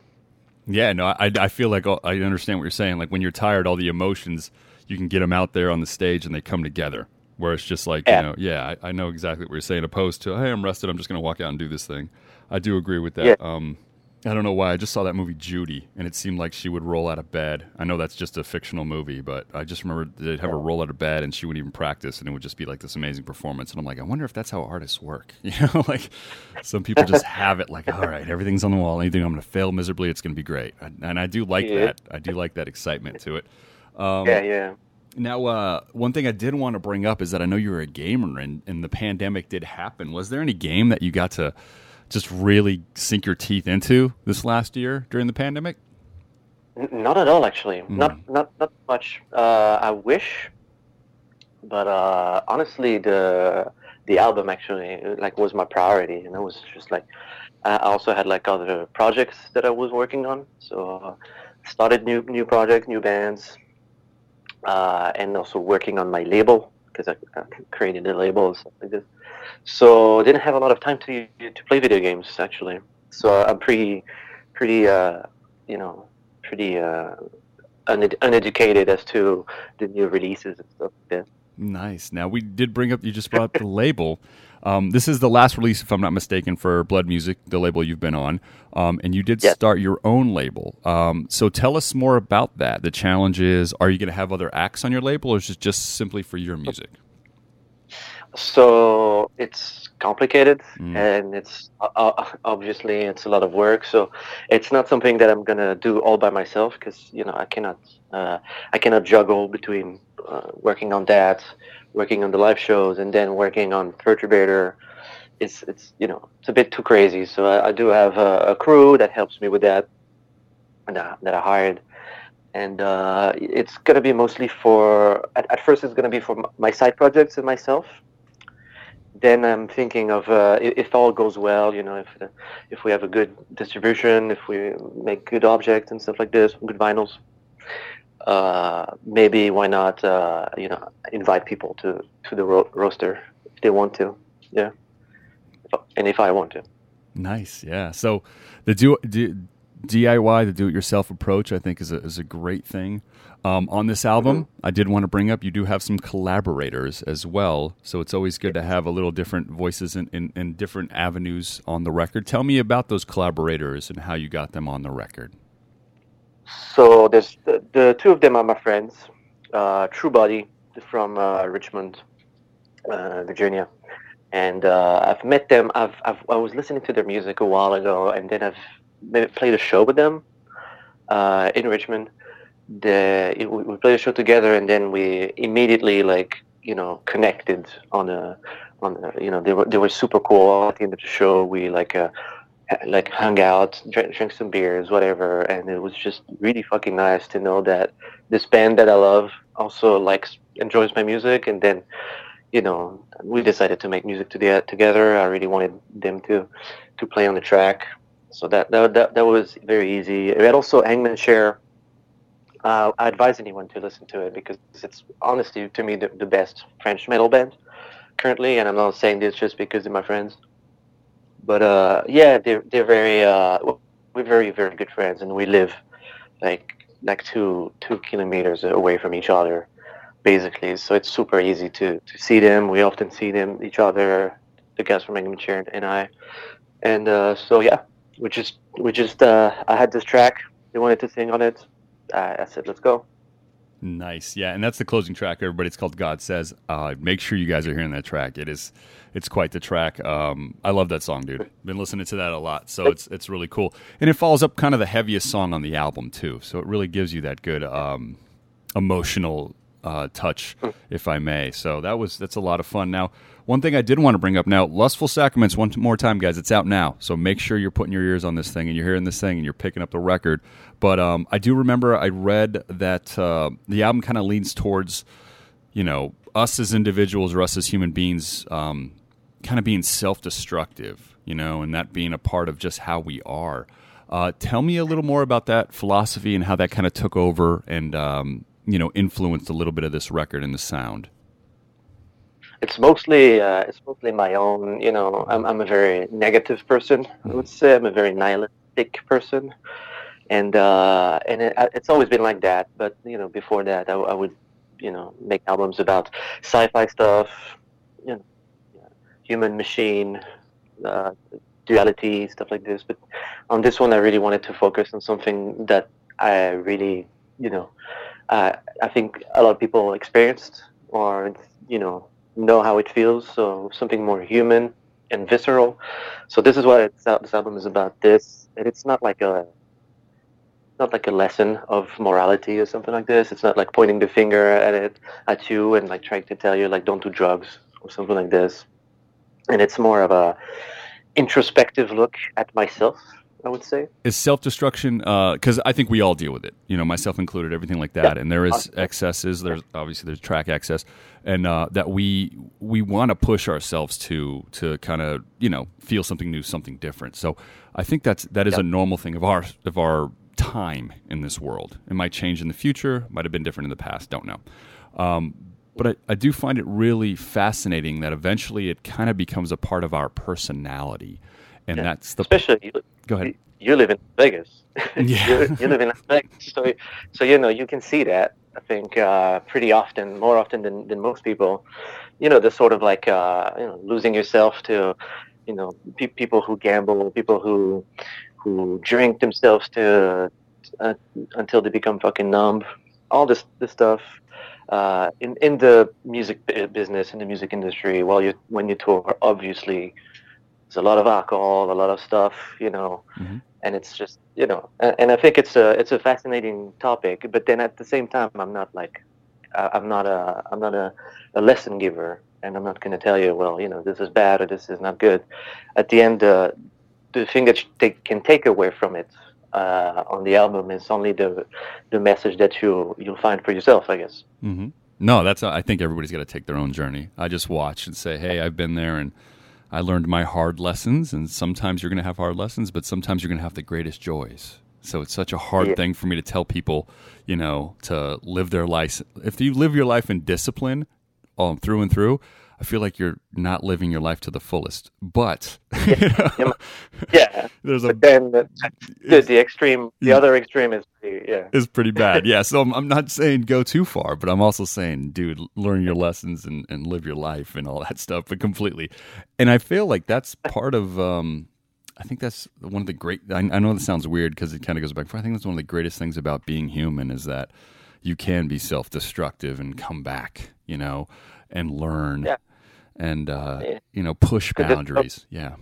Yeah, no, I, I feel like I understand what you're saying. Like when you're tired, all the emotions you can get them out there on the stage and they come together. Where it's just like Yeah. you know, yeah, I, I know exactly what you're saying. Opposed to hey, I'm rested, I'm just going to walk out and do this thing. I do agree with that. Yeah. Um, I don't know why. I just saw that movie Judy, and it seemed like she would roll out of bed. I know that's just a fictional movie, but I just remember they'd have her roll out of bed, and she wouldn't even practice, and it would just be like this amazing performance. And I'm like, I wonder if that's how artists work. You know, like some people just have it like, all right, everything's on the wall. Anything I'm going to fail miserably, it's going to be great. And- I do like Yeah. that. I do like that excitement to it. Um, yeah, yeah. Now, uh, one thing I did want to bring up is that I know you're a gamer, and, and the pandemic did happen. Was there any game that you got to just really sink your teeth into this last year during the pandemic? N- Not at all, actually. Hmm. Not not not much. Uh, I wish, but uh, honestly, the the album actually like was my priority, and it was just like I also had like other projects that I was working on. So uh, started new new projects, new bands, uh, and also working on my label because I, I created a label and stuff like this. So I didn't have a lot of time to to play video games actually. So I'm pretty pretty uh, you know pretty uh, uned- uneducated as to the new releases and stuff like that. Nice. Now we did bring up. You just brought up the label. Um, this is the last release, if I'm not mistaken, for Blood Music, the label you've been on, um, and you did Yes. start your own label. Um, so tell us more about that. The challenge is: Are you going to have other acts on your label, or is it just simply for your music? So it's complicated, Mm. and it's uh, obviously it's a lot of work. So it's not something that I'm gonna do all by myself because you know I cannot uh, I cannot juggle between uh, working on that, working on the live shows, and then working on Perturbator. It's it's you know it's a bit too crazy. So I, I do have a, a crew that helps me with that, and uh, that I hired. And uh, it's gonna be mostly for. At, at first, it's gonna be for my side projects and myself then I'm thinking of uh, if all goes well, you know, if uh, if we have a good distribution, if we make good objects and stuff like this, good vinyls, uh, maybe why not, uh, you know, invite people to to the ro- roaster if they want to, yeah, and if I want to. Nice, yeah. So the do, do, DIY, the do-it-yourself approach, I think is a is a great thing. Um, on this album, I did want to bring up you do have some collaborators as well, so it's always good to have a little different voices and in, in, different avenues on the record. Tell me about those collaborators and how you got them on the record. So there's the, the two of them are my friends. Uh, True Body from uh, Richmond, uh, Virginia, and uh, I've met them. I've, I've I was listening to their music a while ago, and then I've played a show with them uh, in Richmond. The it, we played a show together, and then we immediately like you know connected on a on a, you know they were they were super cool. At the end of the show, we like uh, like hung out, drank, drank some beers, whatever, and it was just really fucking nice to know that this band that I love also likes enjoys my music, and then you know we decided to make music. Together, I really wanted them to to play on the track, so that that that, that was very easy. We had also Hangman's Chair. Uh, I advise anyone to listen to it because it's honestly to me the, the best French metal band currently, and I'm not saying this just because they're my friends but uh, yeah, they're they're very uh, we're very very good friends, and we live like like two two kilometers away from each other, basically. So it's super easy to to see them. We often see them each other, the guys from England and I, and uh, so yeah, we just we just uh, I had this track. They wanted to sing on it. I, I said, let's go. Nice, yeah, and that's the closing track. Everybody, it's called "God Says." Uh, make sure you guys are hearing that track. It is, it's quite the track. Um, I love that song, dude. Been listening to that a lot, so it's it's really cool. And it follows up kind of the heaviest song on the album too, so it really gives you that good um, emotional uh, touch, if I may. So that was that's a lot of fun. Now, one thing I did want to bring up now, "Lustful Sacraments." One more time, guys, it's out now. So make sure you're putting your ears on this thing and you're hearing this thing and you're picking up the record. But um, I do remember I read that uh, the album kind of leans towards, you know, us as individuals or us as human beings, um, kind of being self-destructive, you know, and that being a part of just how we are. Uh, tell me a little more about that philosophy and how that kind of took over and um, you know influenced a little bit of this record and the sound. It's mostly uh, it's mostly my own. You know, I'm I'm a very negative person. I would say I'm a very nihilistic person, and uh, and it, it's always been like that. But you know, before that, I, I would you know make albums about sci-fi stuff, you know, human machine, uh, duality, stuff like this. But on this one, I really wanted to focus on something that I really you know uh, I think a lot of people experienced or you know know how it feels. So something more human and visceral. So this is what this album is about. This and it's not like a not like a lesson of morality or something like this. It's not like pointing the finger at it at you and like trying to tell you like don't do drugs or something like this. And it's more of a introspective look at myself. I would say. Is self destruction because I think we all deal with it, you know, myself included, everything like that. Yeah. And there is excesses. There's obviously there's track excess, and uh, that we we want to push ourselves to to kind of you know feel something new, something different. So I think that's that is a normal thing of our of our time in this world. It might change in the future, might have been different in the past. Don't know. Um, but I, I do find it really fascinating that eventually it kind of becomes a part of our personality, and Yeah. that's the Especially Go ahead. you- live in Vegas. Yeah. you, you live in Las Vegas, so so you know you can see that I think uh, pretty often, more often than, than most people. You know, the sort of like uh, you know losing yourself to, you know, pe- people who gamble, people who who drink themselves to uh, until they become fucking numb. All this this stuff uh, in in the music business in the music industry. While you when you tour, obviously there's a lot of alcohol, a lot of stuff, you know, Mhm. and it's just you know, and, and I think it's a it's a fascinating topic. But then at the same time, I'm not like I'm not a I'm not a, a lesson giver, and I'm not going to tell you, well, you know, this is bad or this is not good. At the end, uh, the thing that you take, can take away from it uh, on the album is only the the message that you you'll find for yourself, I guess. Mm-hmm. No, that's. I think everybody's got to take their own journey. I just watch and say, "Hey, I've been there, and I learned my hard lessons. And sometimes you're going to have hard lessons, but sometimes you're going to have the greatest joys." So it's such a hard Yeah. thing for me to tell people, you know, to live their life. If you live your life in discipline, um, through and through, I feel like you're not living your life to the fullest. But you know, Yeah, there's a but then the, the, the extreme, the Yeah. other extreme is pretty, yeah. is pretty bad. Yeah. So I'm, I'm not saying go too far, but I'm also saying, dude, learn your lessons and, and live your life and all that stuff, but completely. And I feel like that's part of, um, I think that's one of the great, I, I know this sounds weird because it kind of goes back. I think that's one of the greatest things about being human is that you can be self destructive and come back, you know, and learn Yeah. And, uh, Yeah. you know, push 'Cause it's- boundaries. Yeah.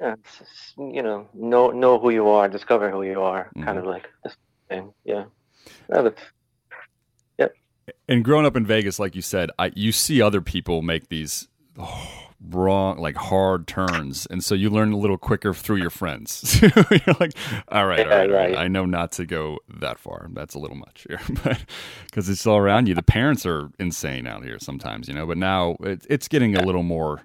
yeah it's, it's, you know, know know who you are, discover who you are, Mm-hmm. kind of like this thing. Yeah, yeah but, and growing up in Vegas, like you said, I you see other people make these oh, wrong, like hard turns, and so you learn a little quicker through your friends. You're like, all right, all right, right. I know not to go that far. That's a little much here, but because it's all around you. The parents are insane out here sometimes, you know. But now it, it's getting a little more, a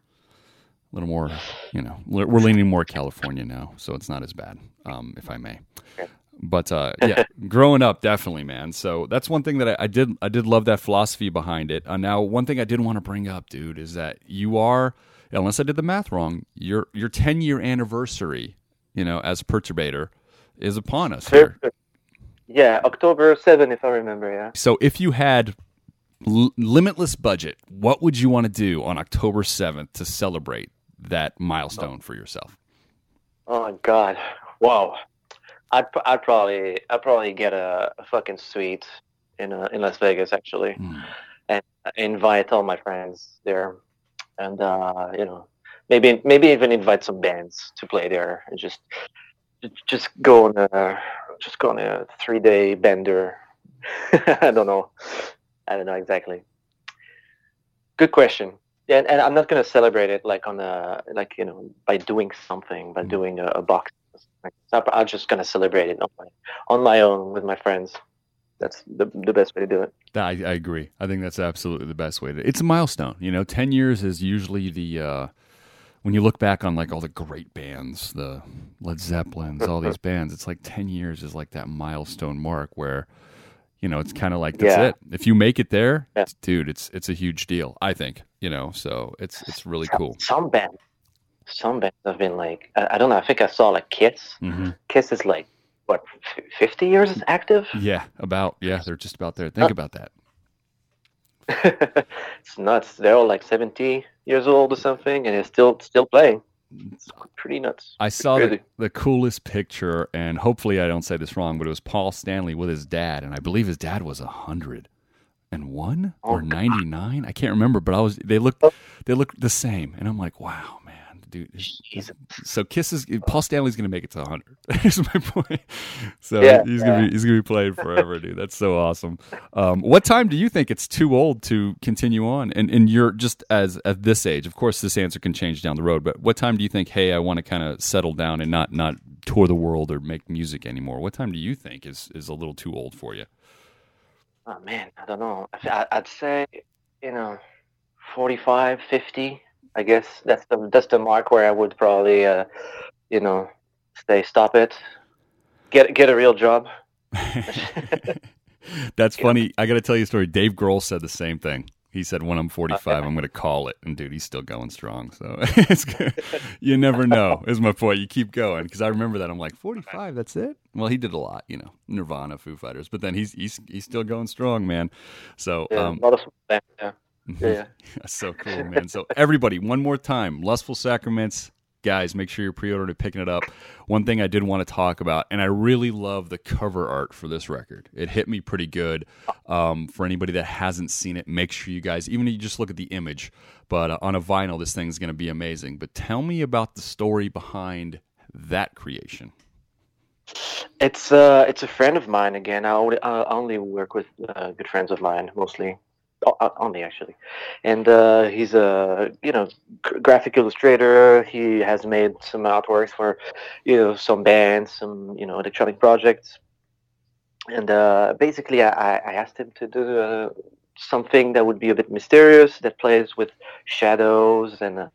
little more, you know. We're we're leaning more California now, so it's not as bad, um, if I may but uh, yeah, growing up, definitely, man. So that's one thing that I, I did. I did love that philosophy behind it. Uh, now, one thing I did want to bring up, dude, is that you are, unless I did the math wrong, your your ten year anniversary, you know, as Perturbator, is upon us here. yeah, October 7, if I remember. Yeah. So if you had l- limitless budget, what would you want to do on October seventh to celebrate that milestone for yourself? Oh god! Wow. I'd I'd probably I'd probably get a, a fucking suite in uh, in Las Vegas actually, Hmm. and invite all my friends there, and uh, you know maybe maybe even invite some bands to play there and just just go on a just go on a three day bender. I don't know. I don't know exactly. Good question. Yeah, and, and I'm not gonna celebrate it like on a like you know by doing something by Mhm. doing a, a box. So I'm just gonna celebrate it on my on my own with my friends. That's the the best way to do it. I, I agree. I think that's absolutely the best way to. It's a milestone. You know, ten years is usually the uh, when you look back on like all the great bands, the Led Zeppelins, all these bands. It's like ten years is like that milestone mark where, you know, it's kind of like that's Yeah. it. If you make it there, Yeah. dude, it's it's a huge deal. I think you know. So it's it's really cool. Some bands, some bands have been like I, I don't know. I think I saw like Kiss. hmm Kiss is like what fifty years active. Yeah, about yeah, they're just about there. Think about that. it's nuts. They're all like seventy years old or something, and they're still still playing. It's pretty nuts. I saw the, the coolest picture, and hopefully I don't say this wrong, but it was Paul Stanley with his dad, and I believe his dad was a hundred and one Oh, or ninety nine. I can't remember, but I was they look they look the same, and I'm like, wow, dude. Jesus. So Kiss is Paul Stanley's gonna make it to hundred. That's my point. So Yeah, he's gonna be he's gonna be playing forever, dude. That's so awesome. Um, what time do you think it's too old to continue on? And and you're just as at this age. Of course, this answer can change down the road. But what time do you think? Hey, I want to kind of settle down and not not tour the world or make music anymore. What time do you think is is a little too old for you? Oh man, I don't know. I'd say, you know, 45, 50. I guess that's the that's the mark where I would probably, uh, you know, say stop it, get get a real job. That's funny. I got to tell you a story. Dave Grohl said the same thing. He said, "When I'm 45, I'm going to call it." And dude, he's still going strong. So it's good. you never know. Is my point. You keep going because I remember that. I'm like 45. That's it. Well, he did a lot, you know, Nirvana, Foo Fighters, but then he's he's he's still going strong, man. So Yeah, um, a lot of yeah. Yeah, yeah. that's so cool, man. So everybody, one more time, Lustful Sacraments, guys, make sure you're pre-ordering and picking it up. One thing I did want to talk about, and I really love the cover art for this record. It hit me pretty good. Um, for anybody that hasn't seen it, make sure you guys, even if you just look at the image, but uh, on a vinyl, this thing's going to be amazing. But tell me about the story behind that creation. It's uh, it's a friend of mine again. I only, I only work with uh, good friends of mine mostly, O- o- only actually, and uh, he's a you know graphic illustrator. He has made some artworks for you know some bands, some you know electronic projects, and uh, basically I, I I asked him to do uh, something that would be a bit mysterious that plays with shadows, and uh,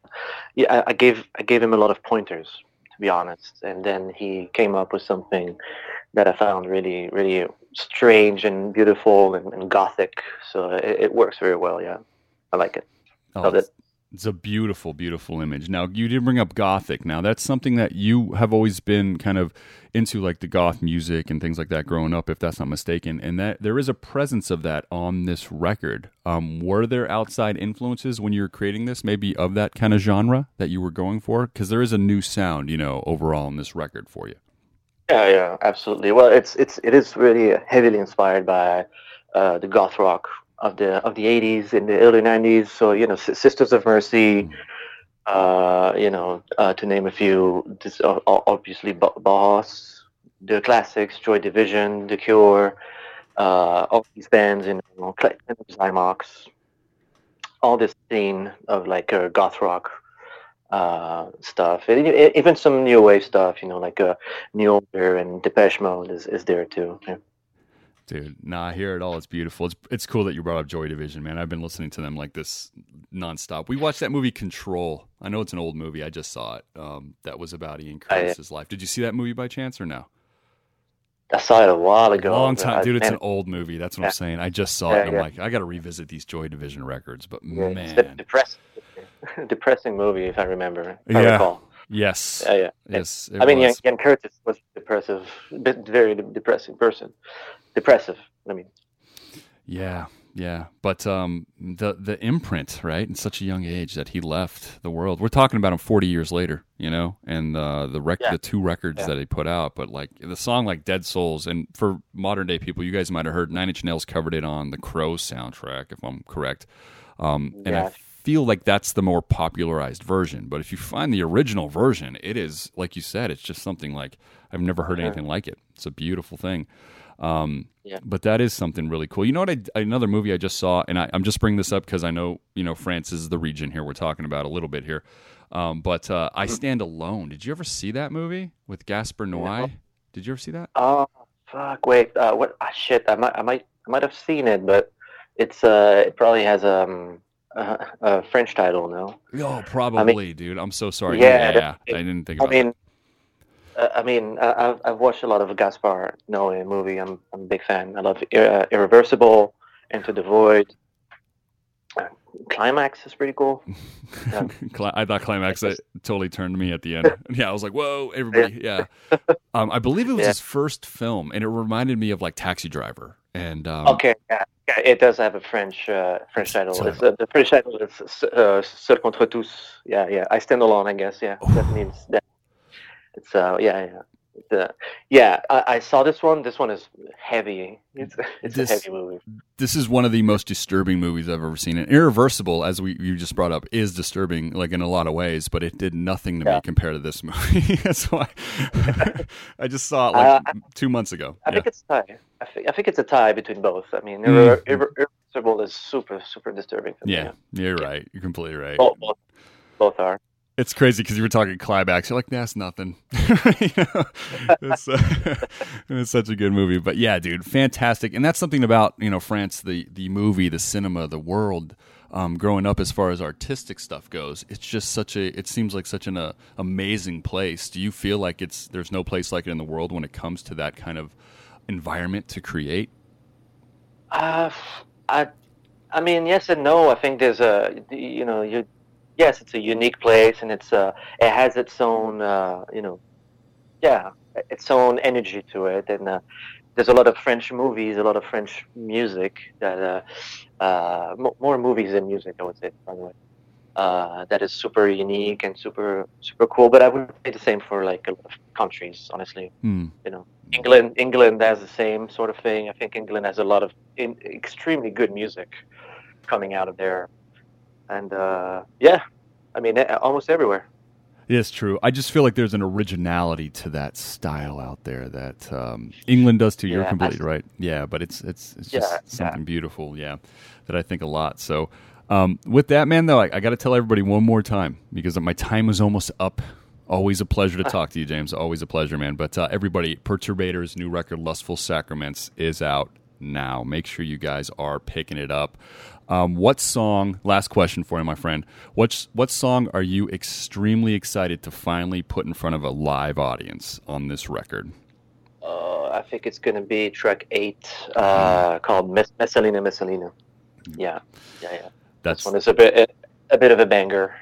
yeah, I, I gave I gave him a lot of pointers to be honest. And then he came up with something that I found really, really strange and beautiful and, and gothic. So it, it works very well. Yeah, I like it. Oh, Love it. it's a beautiful, beautiful image. Now, you did bring up Gothic. Now, that's something that you have always been kind of into, like the goth music and things like that growing up, if that's not mistaken. And that there is a presence of that on this record. Um, were there outside influences when you were creating this, maybe of that kind of genre that you were going for? Because there is a new sound, you know, overall in this record for you. Yeah, yeah, absolutely. Well, it's it's it is really heavily inspired by uh, the goth rock of the of the 80s and the early 90s. So you know, S- Sisters of Mercy. Uh, you know, uh, to name a few, this, uh, obviously Ba- Bauhaus, the classics, Joy Division, The Cure, uh, all these bands, you know, Xymox, all this scene of like uh, goth rock uh, stuff, and e- even some new wave stuff, you know, like uh, New Order and Depeche Mode is, is there too. Yeah. Dude, nah, I hear it all. It's beautiful. It's it's cool that you brought up Joy Division, man. I've been listening to them like this nonstop. We watched that movie Control. I know it's an old movie. I just saw it. Um, that was about Ian Oh, yeah. Curtis's life. Did you see that movie by chance or no? I saw it a while ago. Long time, dude. It's an old movie. That's what Yeah. I'm saying. I just saw Yeah, it. and I'm yeah. like, I got to revisit these Joy Division records. But yeah, it's man, depressing, depressing movie if I remember. If I Yeah. recall. yes, Yeah, yeah. yes. I mean, Ian, was. Ian Curtis was a depressive, very depressing person. Depressive. I mean, Yeah, yeah. But um, the the imprint, right, in such a young age that he left the world. We're talking about him 40 years later, you know, and uh, the rec- Yeah. the two records Yeah. that he put out. But like the song like Dead Souls, and for modern day people, you guys might have heard Nine Inch Nails covered it on the Crow soundtrack, if I'm correct. Um, and I Yeah. Feel like that's the more popularized version. But if you find the original version, it is like you said, it's just something like I've never heard anything like it. It's a beautiful thing. Um, Yeah. But that is something really cool. You know what? I, another movie I just saw, and I, I'm just bringing this up because I know you know France is the region here we're talking about a little bit here. Um, but uh, I Stand Alone. Did you ever see that movie with Gaspar Noé? Did you ever see that? oh fuck, wait, uh, what? Ah, shit, I might, I might, I might have seen it, but it's uh, it probably has um, a, a French title, no? Oh, probably, dude. I'm so sorry. Yeah, Yeah, yeah. I didn't think I mean, uh, I mean, I, I've I've watched a lot of Gaspar Noé movie. I'm I'm a big fan. I love Ir- uh, Irreversible, Into the Void. Uh, Climax is pretty cool. Cli- I thought Climax uh, totally turned me at the end. Yeah, I was like, whoa, everybody. Yeah. Um, I believe it was Yeah. his first film, and it reminded me of like Taxi Driver. And um, Okay, yeah, yeah, it does have a French uh, French title. So- uh, the French title is uh, Seul contre tous. Yeah, yeah. I stand alone. I guess. Yeah, that means that. It's uh, yeah, yeah. Uh, yeah, I, I saw this one. This one is heavy. It's it's This- a heavy movie. this is one of the most disturbing movies I've ever seen. And Irreversible, as we you just brought up, is disturbing, like in a lot of ways, but it did nothing to me compared to this movie. That's why I just saw it like Uh, two months ago. I Yeah. think it's a tie. I think, I think it's a tie between both. I mean, Mm. Irre- Irre- Irreversible is super, super disturbing. for me. yeah, you're right. You're completely right. Both, both, both are. It's crazy because you were talking climax. You're like, that's nothing. You know? it's, uh, it's such a good movie. But yeah, dude, fantastic. And that's something about you know France, the the movie, the cinema, the world. Um, growing up, as far as artistic stuff goes, it's just such a. It seems like such an uh, amazing place. Do you feel like it's there's no place like it in the world when it comes to that kind of environment to create? Uh, I, I mean, yes and no. I think there's a, you know, you, yes, it's a unique place, and it's uh, it has its own, uh, you know, yeah, its own energy to it, and uh, there's a lot of French movies, a lot of French music that, uh, uh, mo- more movies than music, I would say, by the way. Uh, that is super unique and super super cool. But I would say the same for like a lot of countries, honestly. Hmm. You know, England England has the same sort of thing. I think England has a lot of in, extremely good music coming out of there, and uh, yeah, I mean almost everywhere. Yes, true. I just feel like there's an originality to that style out there that um, England does too. You're completely right. Yeah, but it's it's it's just Yeah, something yeah. beautiful. Yeah, that I think a lot. So, um, with that, man, though, I, I got to tell everybody one more time because my time is almost up. Always a pleasure to talk to you, James. Always a pleasure, man. But uh, everybody, Perturbators' new record, Lustful Sacraments, is out now. Make sure you guys are picking it up. Um, what song? Last question for you, my friend. What what song are you extremely excited to finally put in front of a live audience on this record? Uh, I think it's gonna be track eight, uh, called Mes- Messalina Messalina. Yeah, yeah, yeah. That's This one is a bit a bit of a banger.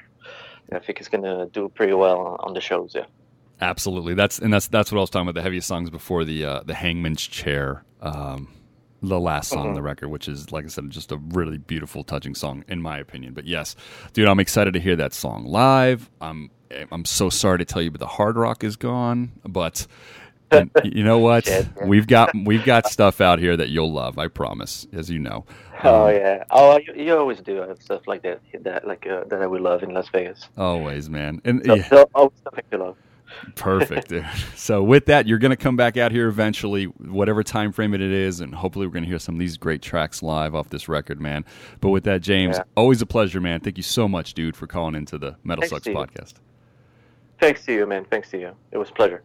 I think it's gonna do pretty well on the shows. Yeah. absolutely that's and that's that's what I was talking about. The heaviest songs before the uh, the Hangman's Chair, um, the last song on the record, which is like I said, just a really beautiful, touching song in my opinion. But yes, dude, I'm excited to hear that song live. I'm I'm so sorry to tell you, but the hard rock is gone. But and you know what? Shit, yeah. We've got we've got stuff out here that you'll love. I promise, as you know. Oh Um, yeah. Oh, you, you always do have stuff like that. That like uh, that I would love in Las Vegas. Always, man. And So, yeah. so always something to love. Perfect. dude. so with that, you're going to come back out here eventually, whatever time frame it is, and hopefully we're going to hear some of these great tracks live off this record, man. But with that, James, Yeah. always a pleasure, man. Thank you so much, dude, for calling into the Metal Thanks, Sucks podcast. Thanks to you, man. Thanks to you. It was a pleasure.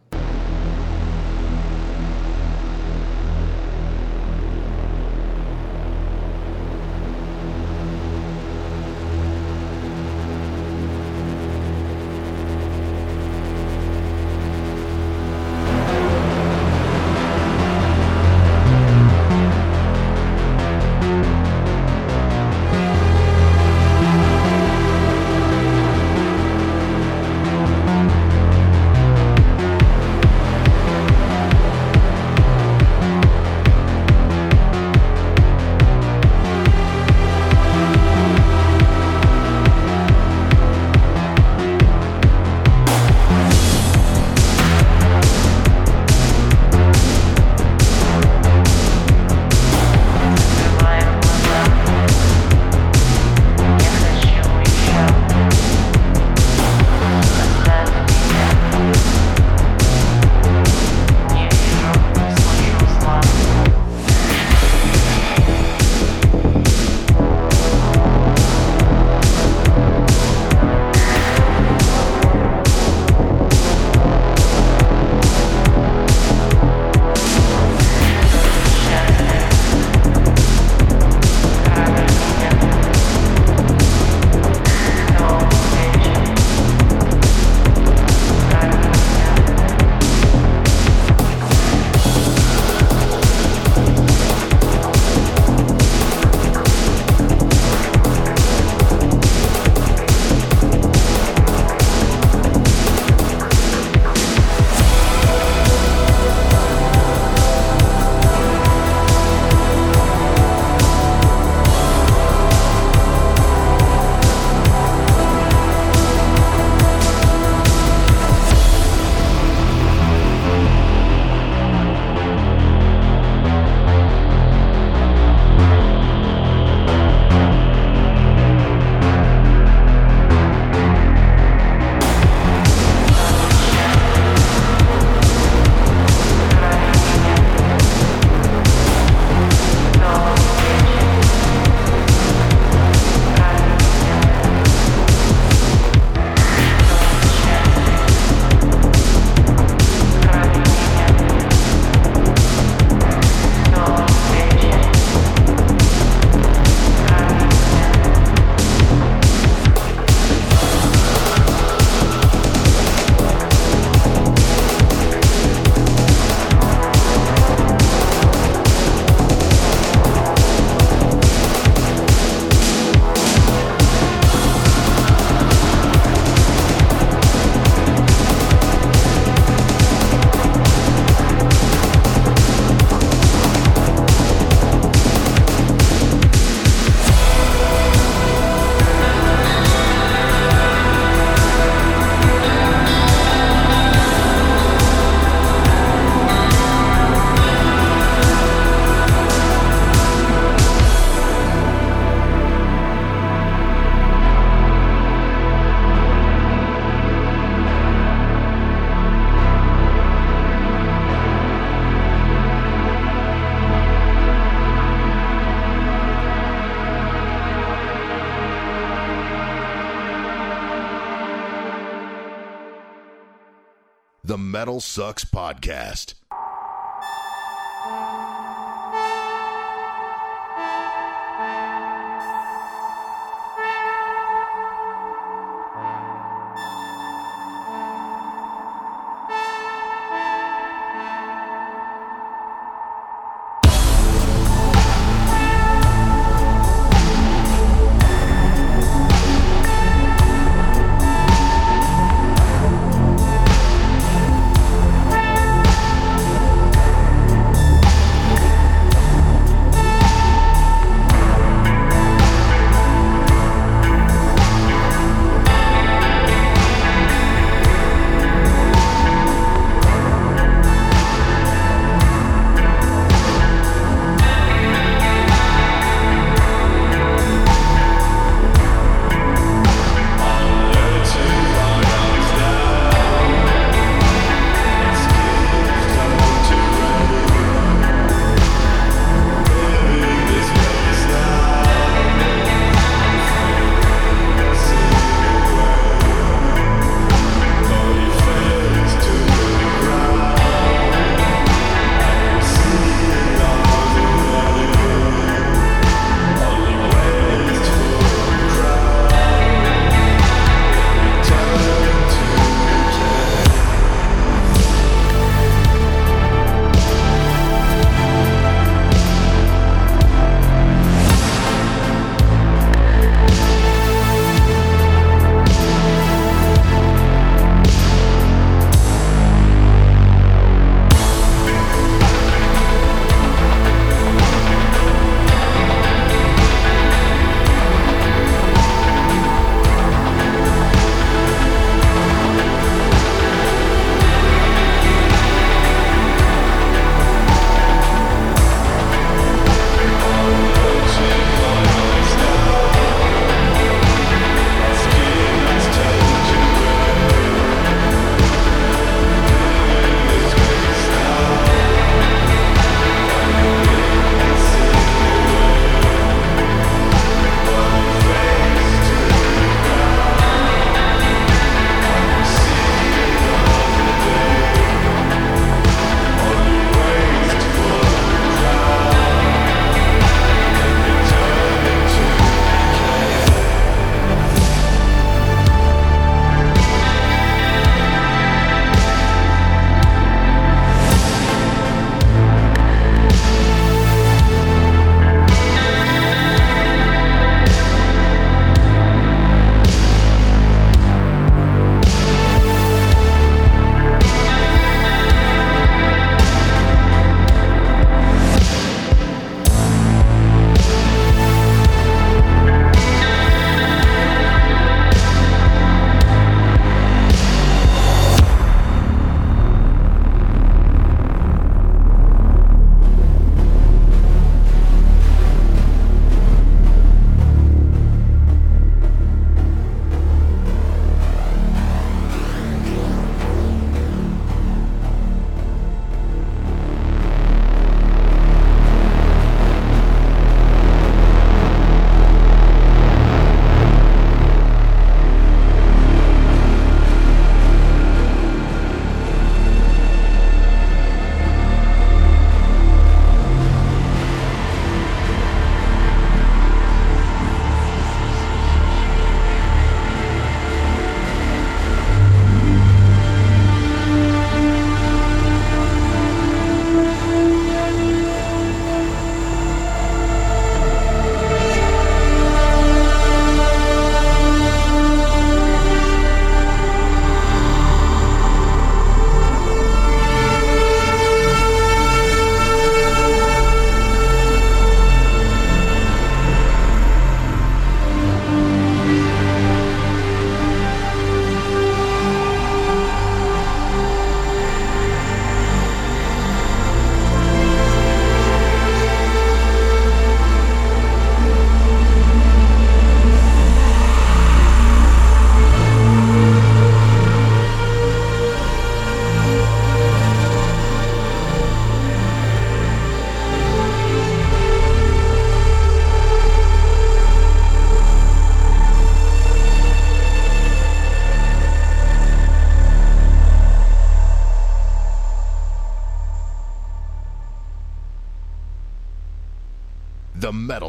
Metal Sucks Podcast.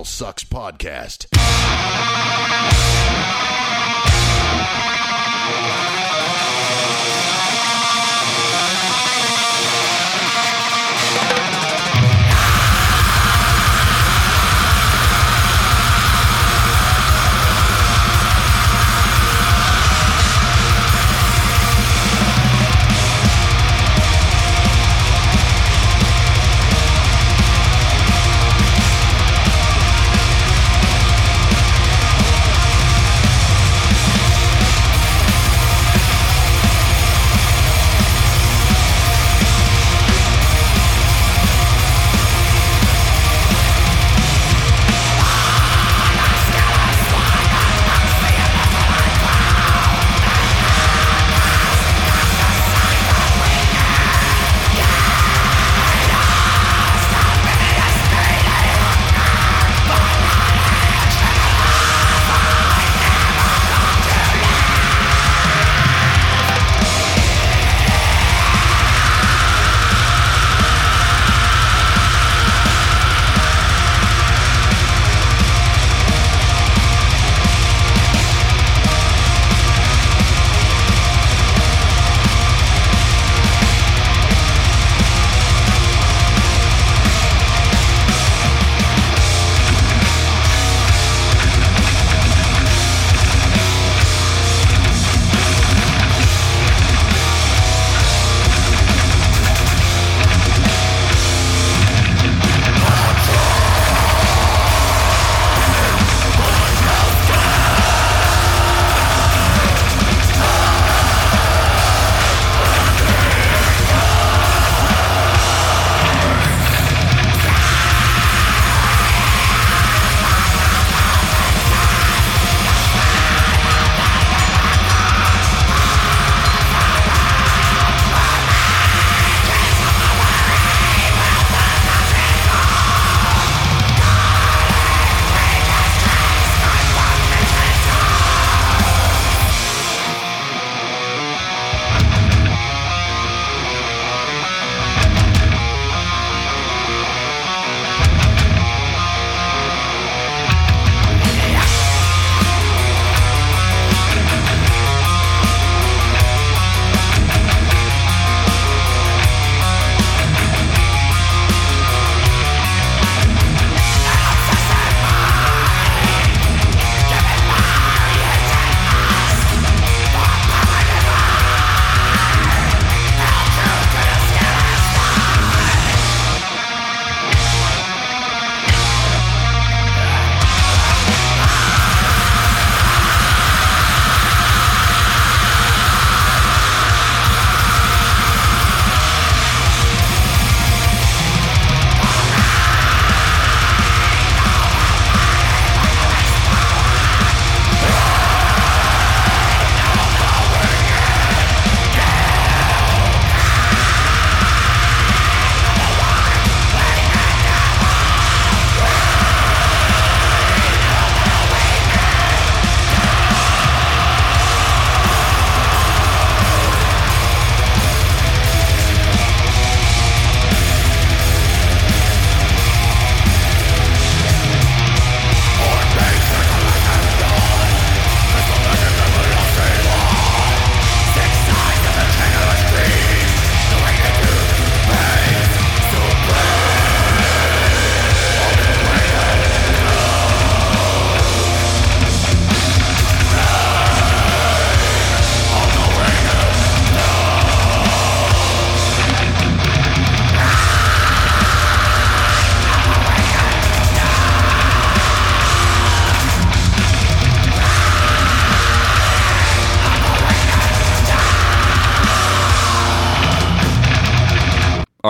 Sucks Podcast.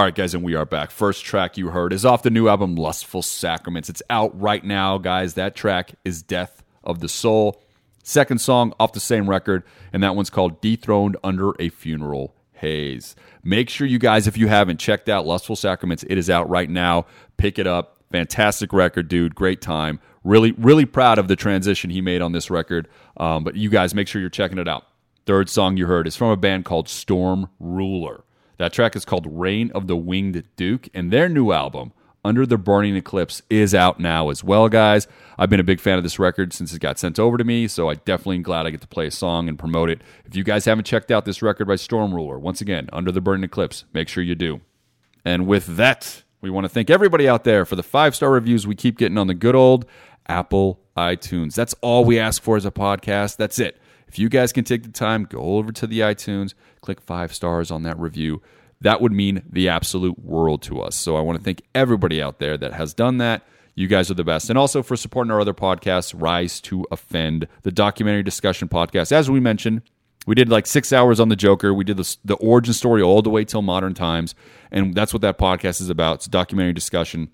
All right, guys, and we are back. First track you heard is off the new album Lustful Sacraments. It's out right now, guys. That track is Death of the Soul. Second song off the same record, and that one's called Dethroned Under a Funeral Haze. Make sure you guys, if you haven't checked out Lustful Sacraments, it is out right now. Pick it up. Fantastic record, dude. Great time. Really, really proud of the transition he made on this record. Um, but you guys, make sure you're checking it out. Third song you heard is from a band called Storm Ruler. That track is called Reign of the Winged Duke, and their new album, Under the Burning Eclipse is out now as well, guys. I've been a big fan of this record since it got sent over to me, so I definitely am glad I get to play a song and promote it. If you guys haven't checked out this record by Stormruler, once again, Under the Burning Eclipse, make sure you do. And with that, we want to thank everybody out there for the five star reviews we keep getting on the good old Apple iTunes. That's all we ask for as a podcast. That's it. If you guys can take the time, go over to the iTunes, click five stars on that review. That would mean the absolute world to us. So I want to thank everybody out there that has done that. You guys are the best. And also for supporting our other podcasts, Rise to Offend, the documentary discussion podcast. As we mentioned, we did like six hours on the Joker. We did the, the origin story all the way till modern times. And that's what that podcast is about. It's a documentary discussion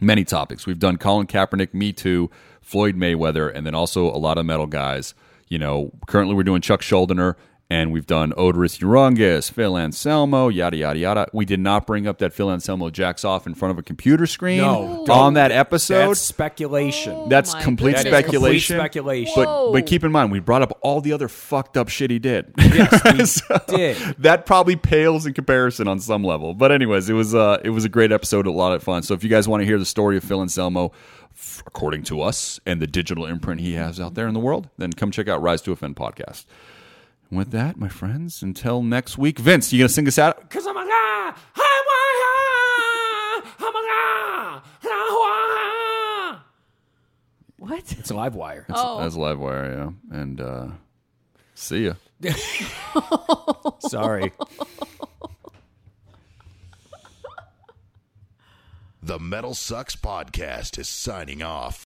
many topics. We've done Colin Kaepernick, Me Too, Floyd Mayweather, and then also a lot of metal guys. You know, currently we're doing Chuck Schuldiner, and we've done Oderus Urungus, Phil Anselmo, yada yada yada. We did not bring up that Phil Anselmo jacks off in front of a computer screen No, on that episode. That's speculation. That's Oh my complete goodness. That is complete speculation. speculation. But but keep in mind, we brought up all the other fucked up shit he did. Yes, we did. That probably pales in comparison on some level. But anyways, it was uh it was a great episode, a lot of fun. So if you guys want to hear the story of Phil Anselmo, according to us, and the digital imprint he has out there in the world, then come check out Rise to Offend podcast. And with that, my friends, until next week, Vince, you gonna sing us out? Cause I'm a guy. I'm a guy. I'm a guy. What? It's a live wire. Oh. As Livewire, yeah. And uh see ya. Sorry. The Metal Sucks Podcast is signing off.